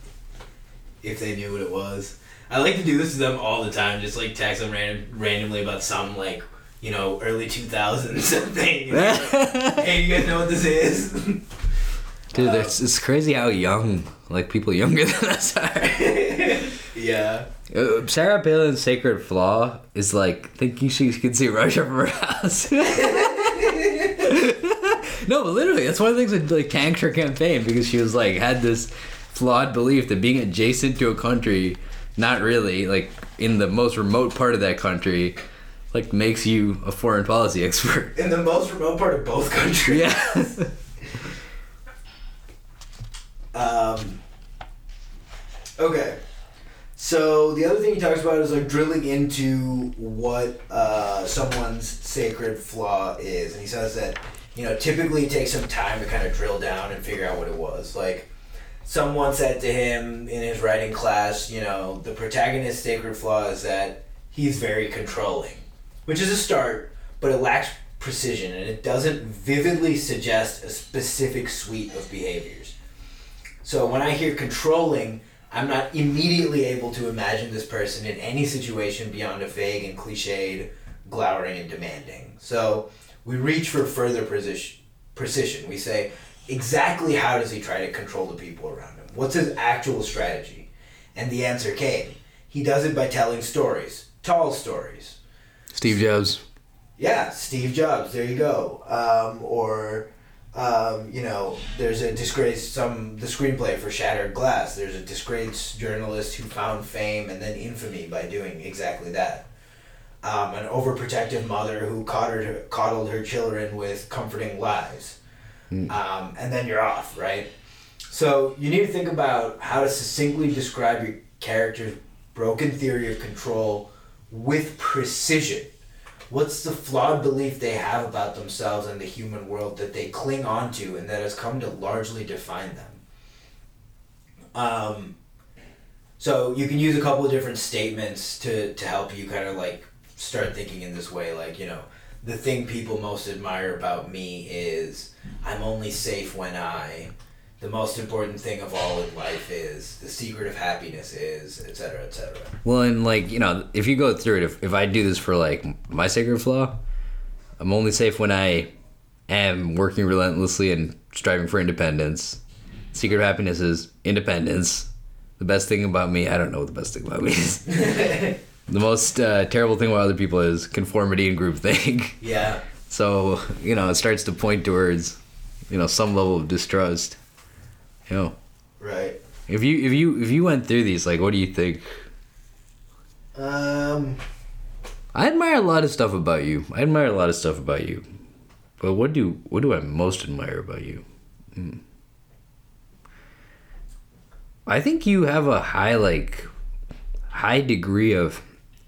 if they knew what it was. I like to do this to them all the time, just like text them random, randomly about some like you know early two thousands thing. Hey, you guys know what this is? Dude, it's, it's crazy how young like people younger than us are. yeah. Uh, Sarah Palin's sacred flaw is like thinking she can see Russia from her house. no, but literally, that's one of the things that like tanked her campaign because she was like had this flawed belief that being adjacent to a country, not really like in the most remote part of that country, like makes you a foreign policy expert. In the most remote part of both countries. Yeah. Um, okay. So the other thing he talks about is like drilling into what uh, someone's sacred flaw is, and he says that you know typically it takes some time to kind of drill down and figure out what it was. Like someone said to him in his writing class, you know, the protagonist's sacred flaw is that he's very controlling, which is a start, but it lacks precision and it doesn't vividly suggest a specific suite of behaviors. So when I hear controlling, I'm not immediately able to imagine this person in any situation beyond a vague and cliched, glowering and demanding. So we reach for further precision. We say, exactly how does he try to control the people around him? What's his actual strategy? And the answer came. He does it by telling stories, tall stories. Steve Jobs. Yeah, Steve Jobs. There you go. Um, or, um, you know, there's a disgraced some the screenplay for Shattered Glass. There's a disgraced journalist who found fame and then infamy by doing exactly that. Um, an overprotective mother who coddled her, coddled her children with comforting lies. Um, and then you're off, right? So you need to think about how to succinctly describe your character's broken theory of control with precision. What's the flawed belief they have about themselves and the human world that they cling on to and that has come to largely define them? Um, so you can use a couple of different statements to, to help you kind of like start thinking in this way. Like, you know, the thing people most admire about me is I'm only safe when I. The most important thing of all in life is the secret of happiness is, etc., etc. Well, and like you know, if you go through it, if, if I do this for like my sacred flaw, I'm only safe when I am working relentlessly and striving for independence. Secret of happiness is independence. The best thing about me, I don't know what the best thing about me is. the most uh, terrible thing about other people is conformity and groupthink. Yeah. So you know, it starts to point towards you know some level of distrust. Know, Right. if you if you if you went through these, like, what do you think? Um. I admire a lot of stuff about you. I admire a lot of stuff about you, but what do what do I most admire about you? Hmm. I think you have a high like high degree of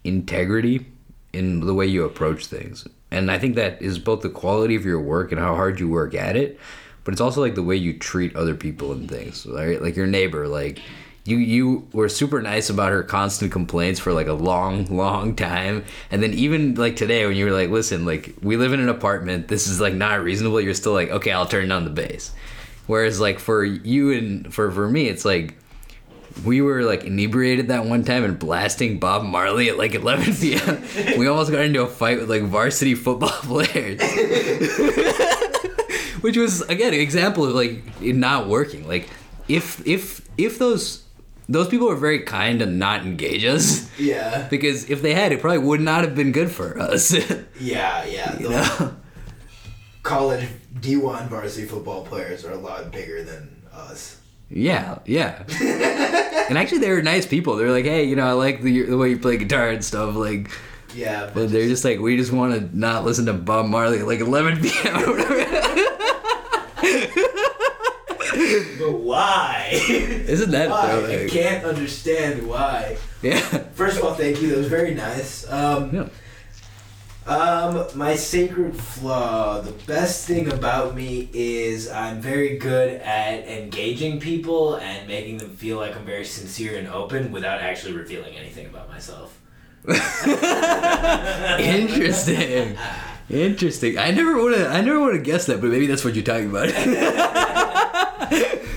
integrity in the way you approach things. And I think that is both the quality of your work and how hard you work at it, but it's also like the way you treat other people and things. Right? Like your neighbor, like you you were super nice about her constant complaints for like a long long time and then even like today when you were like listen like we live in an apartment this is like not reasonable you're still like okay i'll turn down the bass whereas like for you and for for me it's like we were like inebriated that one time and blasting Bob Marley at like 11 p.m. we almost got into a fight with like varsity football players. Which was again an example of like it not working. Like if if if those those people were very kind to not engage us Yeah. because if they had it probably would not have been good for us. Yeah. Yeah. you know? college D1 varsity football players are a lot bigger than us. Yeah, yeah. and actually they were nice people. They were like, "Hey, you know, I like the, the way you play guitar and stuff." Like Yeah. But they're just like, we just want to not listen to Bob Marley at like 11 p.m. But why? Isn't that why? I can't understand why. Yeah. First of all, thank you. That was very nice. Um, Yeah. Um, my sacred flaw. The best thing about me is I'm very good at engaging people and making them feel like I'm very sincere and open without actually revealing anything about myself. Interesting. Interesting. I never would have. I never would have guessed that, but maybe that's what you're talking about.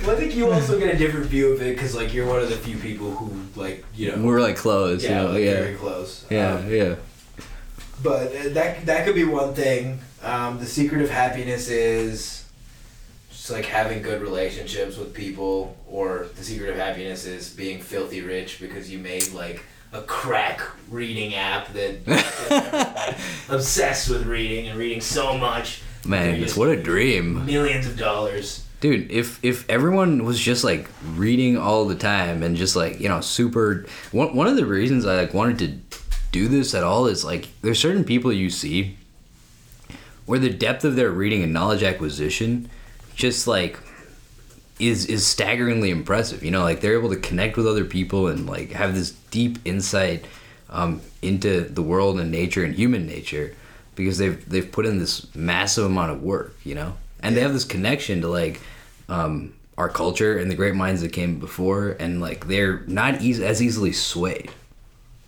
Well, I think you also get a different view of it because, like, you're one of the few people who, like, you know, We're like close. yeah, you know, like, yeah, very close. yeah, Um, yeah. But uh, that that could be one thing. Um, the secret of happiness is just like having good relationships with people, or the secret of happiness is being filthy rich because you made like a crack reading app that obsessed with reading and reading so much. Man, it's what a dream. Millions of dollars. Dude, if if everyone was just like reading all the time and just like you know super, one one of the reasons I like wanted to do this at all is like there's certain people you see where the depth of their reading and knowledge acquisition just like is is staggeringly impressive. You know, like they're able to connect with other people and like have this deep insight um, into the world and nature and human nature because they've they've put in this massive amount of work. You know, and they have this connection to like um, our culture and the great minds that came before, and like they're not as easily swayed.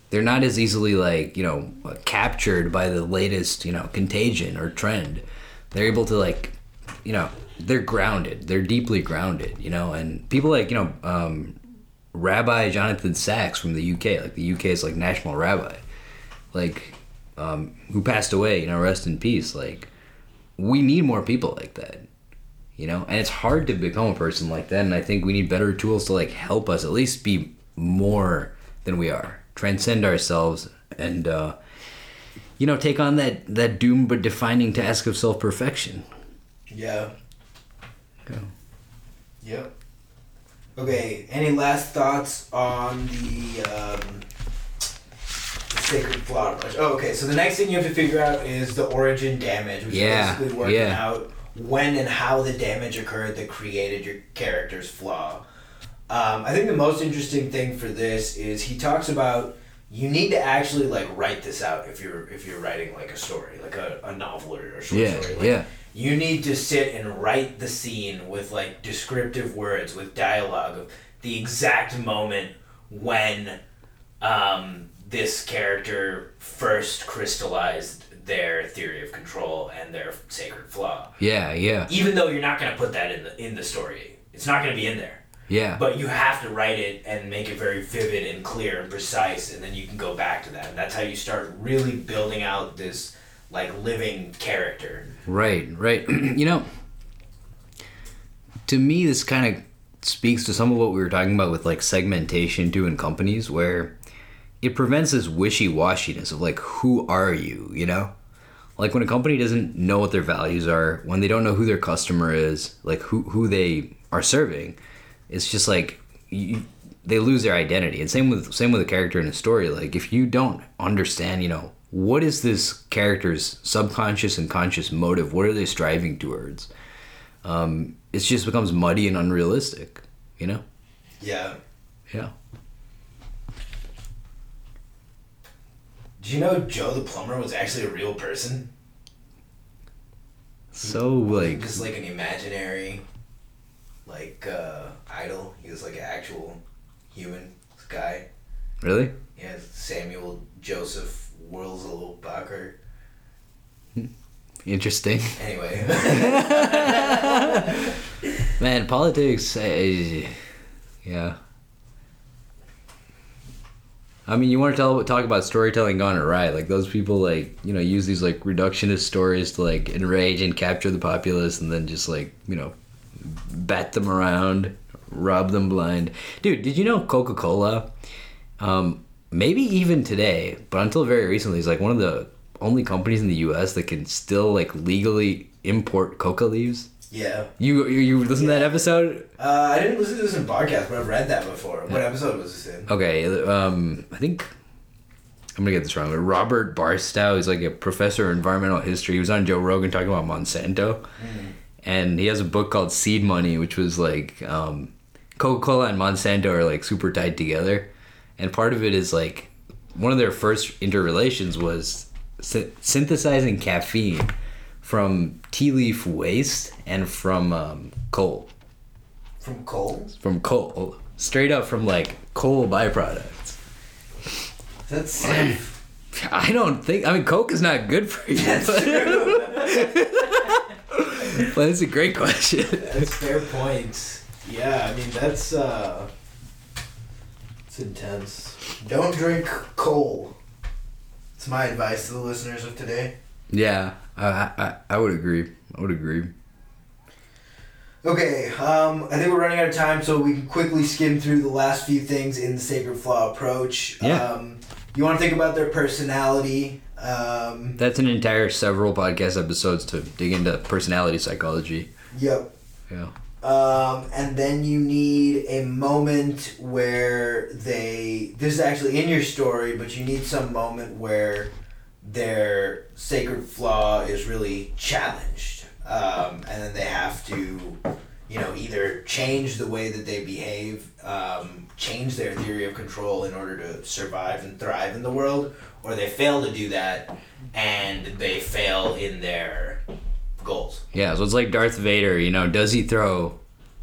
They're not as easily like you know uh, captured by the latest you know contagion or trend. They're able to like you know they're grounded. They're deeply grounded. You know, and people like you know um, Rabbi Jonathan Sacks from the UK, like the UK's like national rabbi, like um, who passed away. You know, rest in peace. Like we need more people like that you know and it's hard to become a person like that and i think we need better tools to like help us at least be more than we are transcend ourselves and uh you know take on that that doom but defining task of self-perfection Yeah. Yeah. Yep. Okay. Any last thoughts on the um, sacred flaw approach? Oh, okay. So the next thing you have to figure out is the origin damage, which Yeah, is basically working yeah. out when and how the damage occurred that created your character's flaw. Um, I think the most interesting thing for this is he talks about you need to actually like write this out if you're if you're writing like a story, like a, a novel or a short yeah story. Like, yeah you need to sit and write the scene with like descriptive words with dialogue of the exact moment when um, this character first crystallized their theory of control and their sacred flaw. Yeah yeah. Even though you're not going to put that in the in the story. It's not going to be in there. Yeah. But you have to write it and make it very vivid and clear and precise and then you can go back to that. And that's how you start really building out this like living character Right, right. you know, to me, this kind of speaks to some of what we were talking about with like segmentation too in companies, where it prevents this wishy washiness of like, who are you, you know? like when a company doesn't know what their values are, when they don't know who their customer is, like who who they are serving, it's just like you, they lose their identity. And same with same with a character in a story. Like if you don't understand, you know, what is this character's subconscious and conscious motive? What are they striving towards? Um, it just becomes muddy and unrealistic. You know? Yeah. Yeah. Do you know Joe the plumber was actually a real person? So like just like an imaginary, like uh, idol. He was like an actual human guy. really? Yeah, Samuel Joseph Wurzelbacher. Interesting. Anyway, Man, politics. eh, yeah. I mean, you want to tell talk about storytelling gone awry? Like those people, like you know, use these like reductionist stories to like enrage and capture the populace, and then just like you know, bat them around, rob them blind. Dude, did you know Coca Cola? Um, maybe even today, but until very recently, is like one of the only companies in the U.S. that can still like legally import coca leaves. yeah. You you, you listen to that episode? Uh, I didn't listen to this in podcast, but I've read that before. What episode was this in? Okay, um, I think I'm gonna get this wrong. But Robert Barstow is like a professor of environmental history. He was on Joe Rogan talking about Monsanto, and he has a book called Seed Money, which was like um, Coca Cola and Monsanto are like super tied together, and part of it is like one of their first interrelations was sy- synthesizing caffeine from tea leaf waste and from um, coal From coal? from coal, straight up from like coal byproducts. That's safe. I don't think. I mean, coke is not good for you. That's true. but it's a great question. That's fair point. Yeah, I mean that's uh it's intense. Don't drink coal. It's my advice to the listeners of today. Yeah, I, I I would agree. I would agree. Okay, um, I think we're running out of time, so we can quickly skim through the last few things in the Sacred Flaw approach. Yeah. Um, you want to think about their personality. Um, That's an entire several podcast episodes to dig into personality psychology. yep. Yeah. Um, and then you need a moment where they. This is actually in your story, but you need some moment where their sacred flaw is really challenged. Um, and then they have to, you know, either change the way that they behave, um, change their theory of control in order to survive and thrive in the world, or they fail to do that and they fail in their goals. Yeah. So it's like Darth Vader. You know, does he throw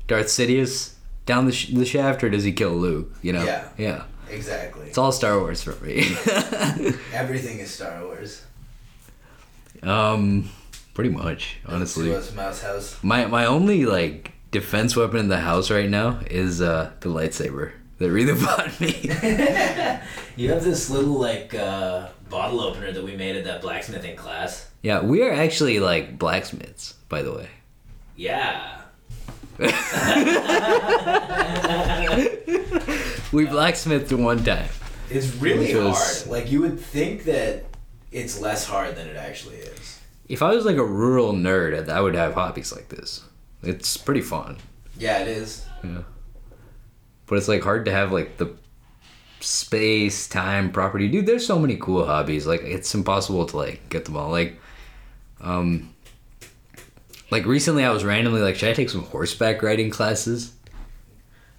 Darth Sidious down the, sh- the shaft or does he kill Luke? You know. Yeah. Yeah. Exactly. It's all Star Wars for me. Everything is Star Wars. um, pretty much, honestly. Mouse House. My my only like defense weapon in the house right now is uh the lightsaber that Rita bought me. You have this little like uh, bottle opener that we made at that blacksmithing class. Yeah, we are actually like blacksmiths, by the way. Yeah. We blacksmithed one time. It's really was- hard. Like you would think that it's less hard than it actually is. If I was like a rural nerd, I would have hobbies like this. It's pretty fun, Yeah, it is. Yeah. but it's like hard to have like the space, time, property. Dude, there's so many cool hobbies. Like it's impossible to like get them all. Like, um, like recently I was randomly like, should I take some horseback riding classes?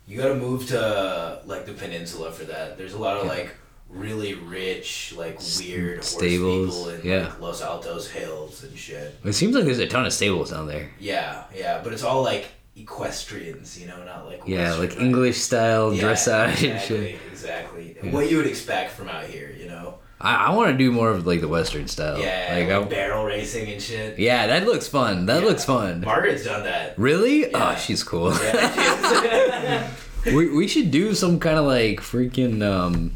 You got to move to like the peninsula for that. There's a lot of like really rich, like weird horse stables, people in yeah. like, Los Altos hills and shit. It seems like there's a ton of stables down there. Yeah, yeah, but it's all like equestrians, you know, not like Yeah, like. English style Yeah, dressage and exactly, shit. Exactly. What you would expect from out here, you know? I, I want to do more of like the Western style. Yeah, like, like barrel racing and shit. yeah, that looks fun. That Yeah. looks fun. Margaret's done that. Really? Yeah. Oh, she's cool. Yeah. we, we should do some kind of like freaking um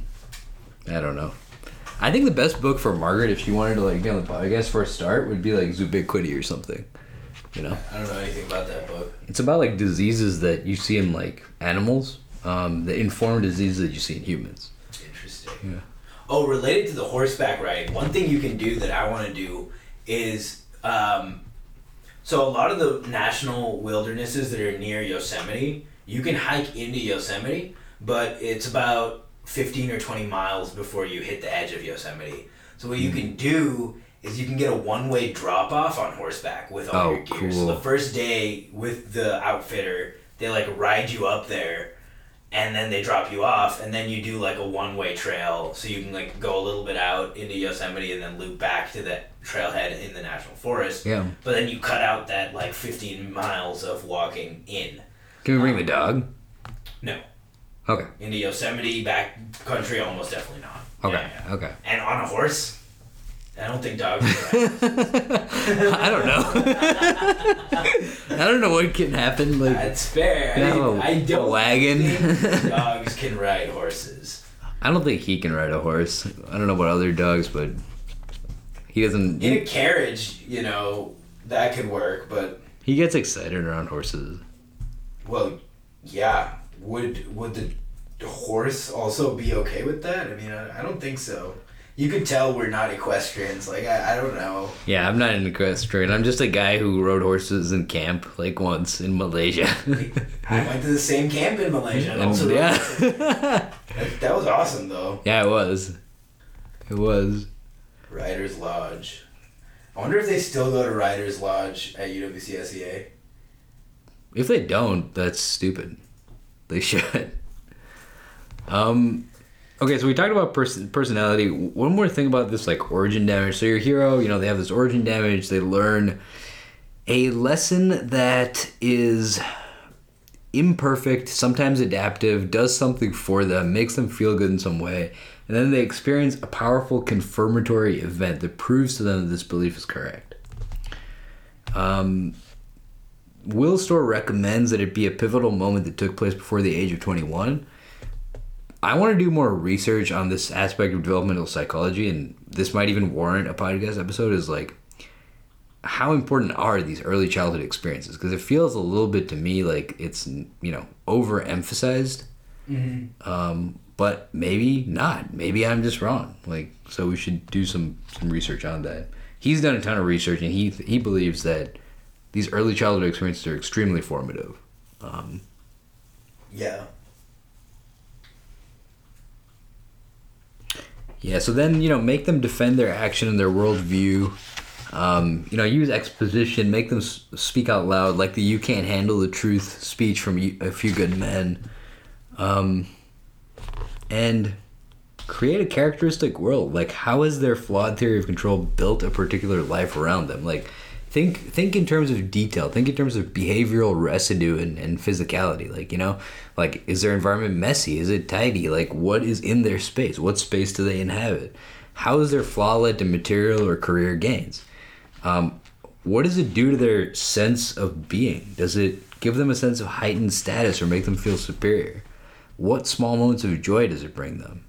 I don't know. I think the best book for Margaret if she wanted to like get on the podcast for a start would be like Zoobiquity or something. You know? I don't know anything about that book. It's about like diseases that you see in like animals, um, that inform diseases that you see in humans. Interesting. Yeah. Oh, related to the horseback ride, one thing you can do that I want to do is um, so a lot of the national wildernesses that are near Yosemite, you can hike into Yosemite, but it's about 15 or 20 miles before you hit the edge of Yosemite. So what you can do is you can get a one-way drop-off on horseback with all Oh, your gear. So the first day with the outfitter, they like ride you up there and then they drop you off and then you do like a one-way trail so you can like go a little bit out into Yosemite and then loop back to the trailhead in the national forest. Yeah. But then you cut out that like 15 miles of walking in. Can we bring the dog? No. Okay. Into Yosemite back country almost definitely not. Okay. Yeah, yeah. Okay. And on a horse? I don't think dogs. I don't know. I don't know what can happen. Like, That's fair. I, mean, a- I don't a wagon. think dogs can ride horses. I don't think he can ride a horse. I don't know about other dogs, but he doesn't. In a carriage, you know, that could work, but he gets excited around horses. well, yeah. Would would the horse also be okay with that? I mean, I, I don't think so. You could tell we're not equestrians. Like I, I don't know. Yeah, I'm not an equestrian. I'm just a guy who rode horses in camp like once in Malaysia. I went to the same camp in Malaysia and also yeah. that, that was awesome though. yeah, it was. It was. Riders Lodge. I wonder if they still go to Riders Lodge at UWC SEA. If they don't, that's stupid. They should. Um, okay, so we talked about pers- personality. One more thing about this, like origin damage. So your hero, you know, they have this origin damage. They learn a lesson that is imperfect, sometimes adaptive, does something for them, makes them feel good in some way, and then they experience a powerful confirmatory event that proves to them that this belief is correct. Um, Will Storr recommends that it be a pivotal moment that took place before the age of 21. I want to do more research on this aspect of developmental psychology, and this might even warrant a podcast episode. Is like, how important are these early childhood experiences? Because it feels a little bit to me like it's you know overemphasized, um, but maybe not. Maybe I'm just wrong. Like, so we should do some some research on that. He's done a ton of research, and he he believes that these early childhood experiences are extremely formative. Um, Yeah. Yeah, so then you know, make them defend their action and their worldview. Um, you know, use exposition, make them speak out loud, like the "you can't handle the truth" speech from a few good men, um, and create a characteristic world. Like, how is their flawed theory of control built a particular life around them? Like, think think in terms of detail. Think in terms of behavioral residue and, and physicality. Like, you know, like is their environment messy? Is it tidy? Like, what is in their space? What space do they inhabit? How is their flaw led to material or career gains? Um, what does it do to their sense of being? Does it give them a sense of heightened status or make them feel superior? What small moments of joy does it bring them?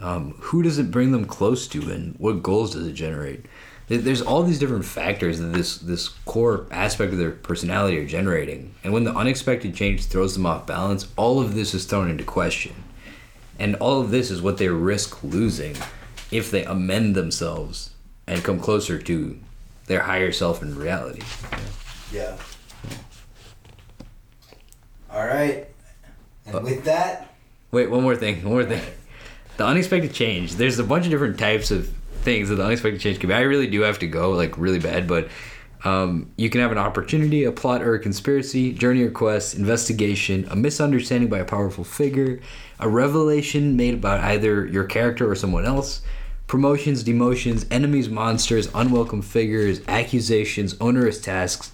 Um, who does it bring them close to, and what goals does it generate? There- There's all these different factors that this this core aspect of their personality are generating, and when the unexpected change throws them off balance, all of this is thrown into question, and all of this is what they risk losing if they amend themselves and come closer to their higher self in reality. Yeah. All right. And Uh, with that, Wait, one more thing. One more thing. The unexpected change. There's a bunch of different types of things that the unexpected change can be. I really do have to go, like really bad, but um, you can have an opportunity, a plot or a conspiracy, journey or quest, investigation, a misunderstanding by a powerful figure, a revelation made about either your character or someone else, promotions, demotions, enemies, monsters, unwelcome figures, accusations, onerous tasks,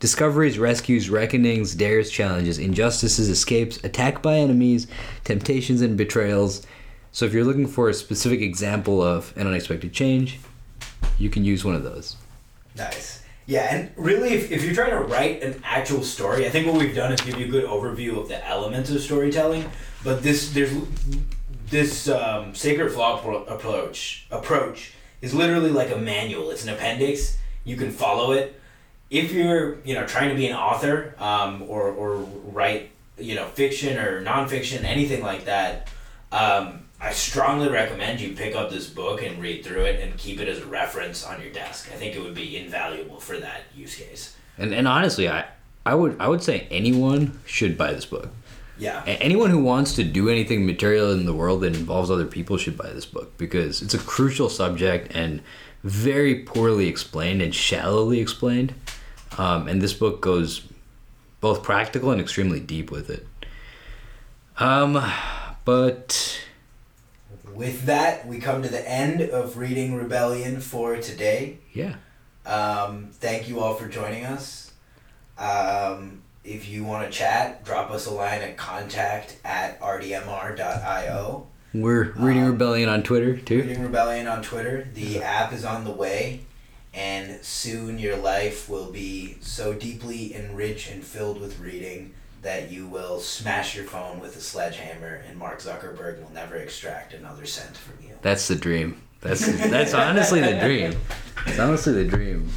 discoveries, rescues, reckonings, dares, challenges, injustices, escapes, attack by enemies, temptations, and betrayals. So if you're looking for a specific example of an unexpected change, you can use one of those. nice. Yeah, and really, if, if you're trying to write an actual story, I think what we've done is give you a good overview of the elements of storytelling. But this, there's this um, sacred flaw appro- approach approach is literally like a manual. It's an appendix. You can follow it. If you're you know trying to be an author um, or or write you know fiction or nonfiction anything like that, Um, I strongly recommend you pick up this book and read through it and keep it as a reference on your desk. I think it would be invaluable for that use case. And and honestly, I I would I would say anyone should buy this book. Yeah. Anyone who wants to do anything material in the world that involves other people should buy this book because it's a crucial subject and very poorly explained and shallowly explained. Um, and this book goes both practical and extremely deep with it. Um, but With that, we come to the end of Reading Rebellion for today. yeah, Um, thank you all for joining us. Um, if you want to chat, drop us a line at contact at rdmr.io. we're reading Um, Rebellion on Twitter too. Reading Rebellion on Twitter. The app is on the way, and soon your life will be so deeply enriched and filled with reading that you will smash your phone with a sledgehammer, and Mark Zuckerberg will never extract another cent from you. That's the dream. That's that's honestly the dream. It's honestly the dream.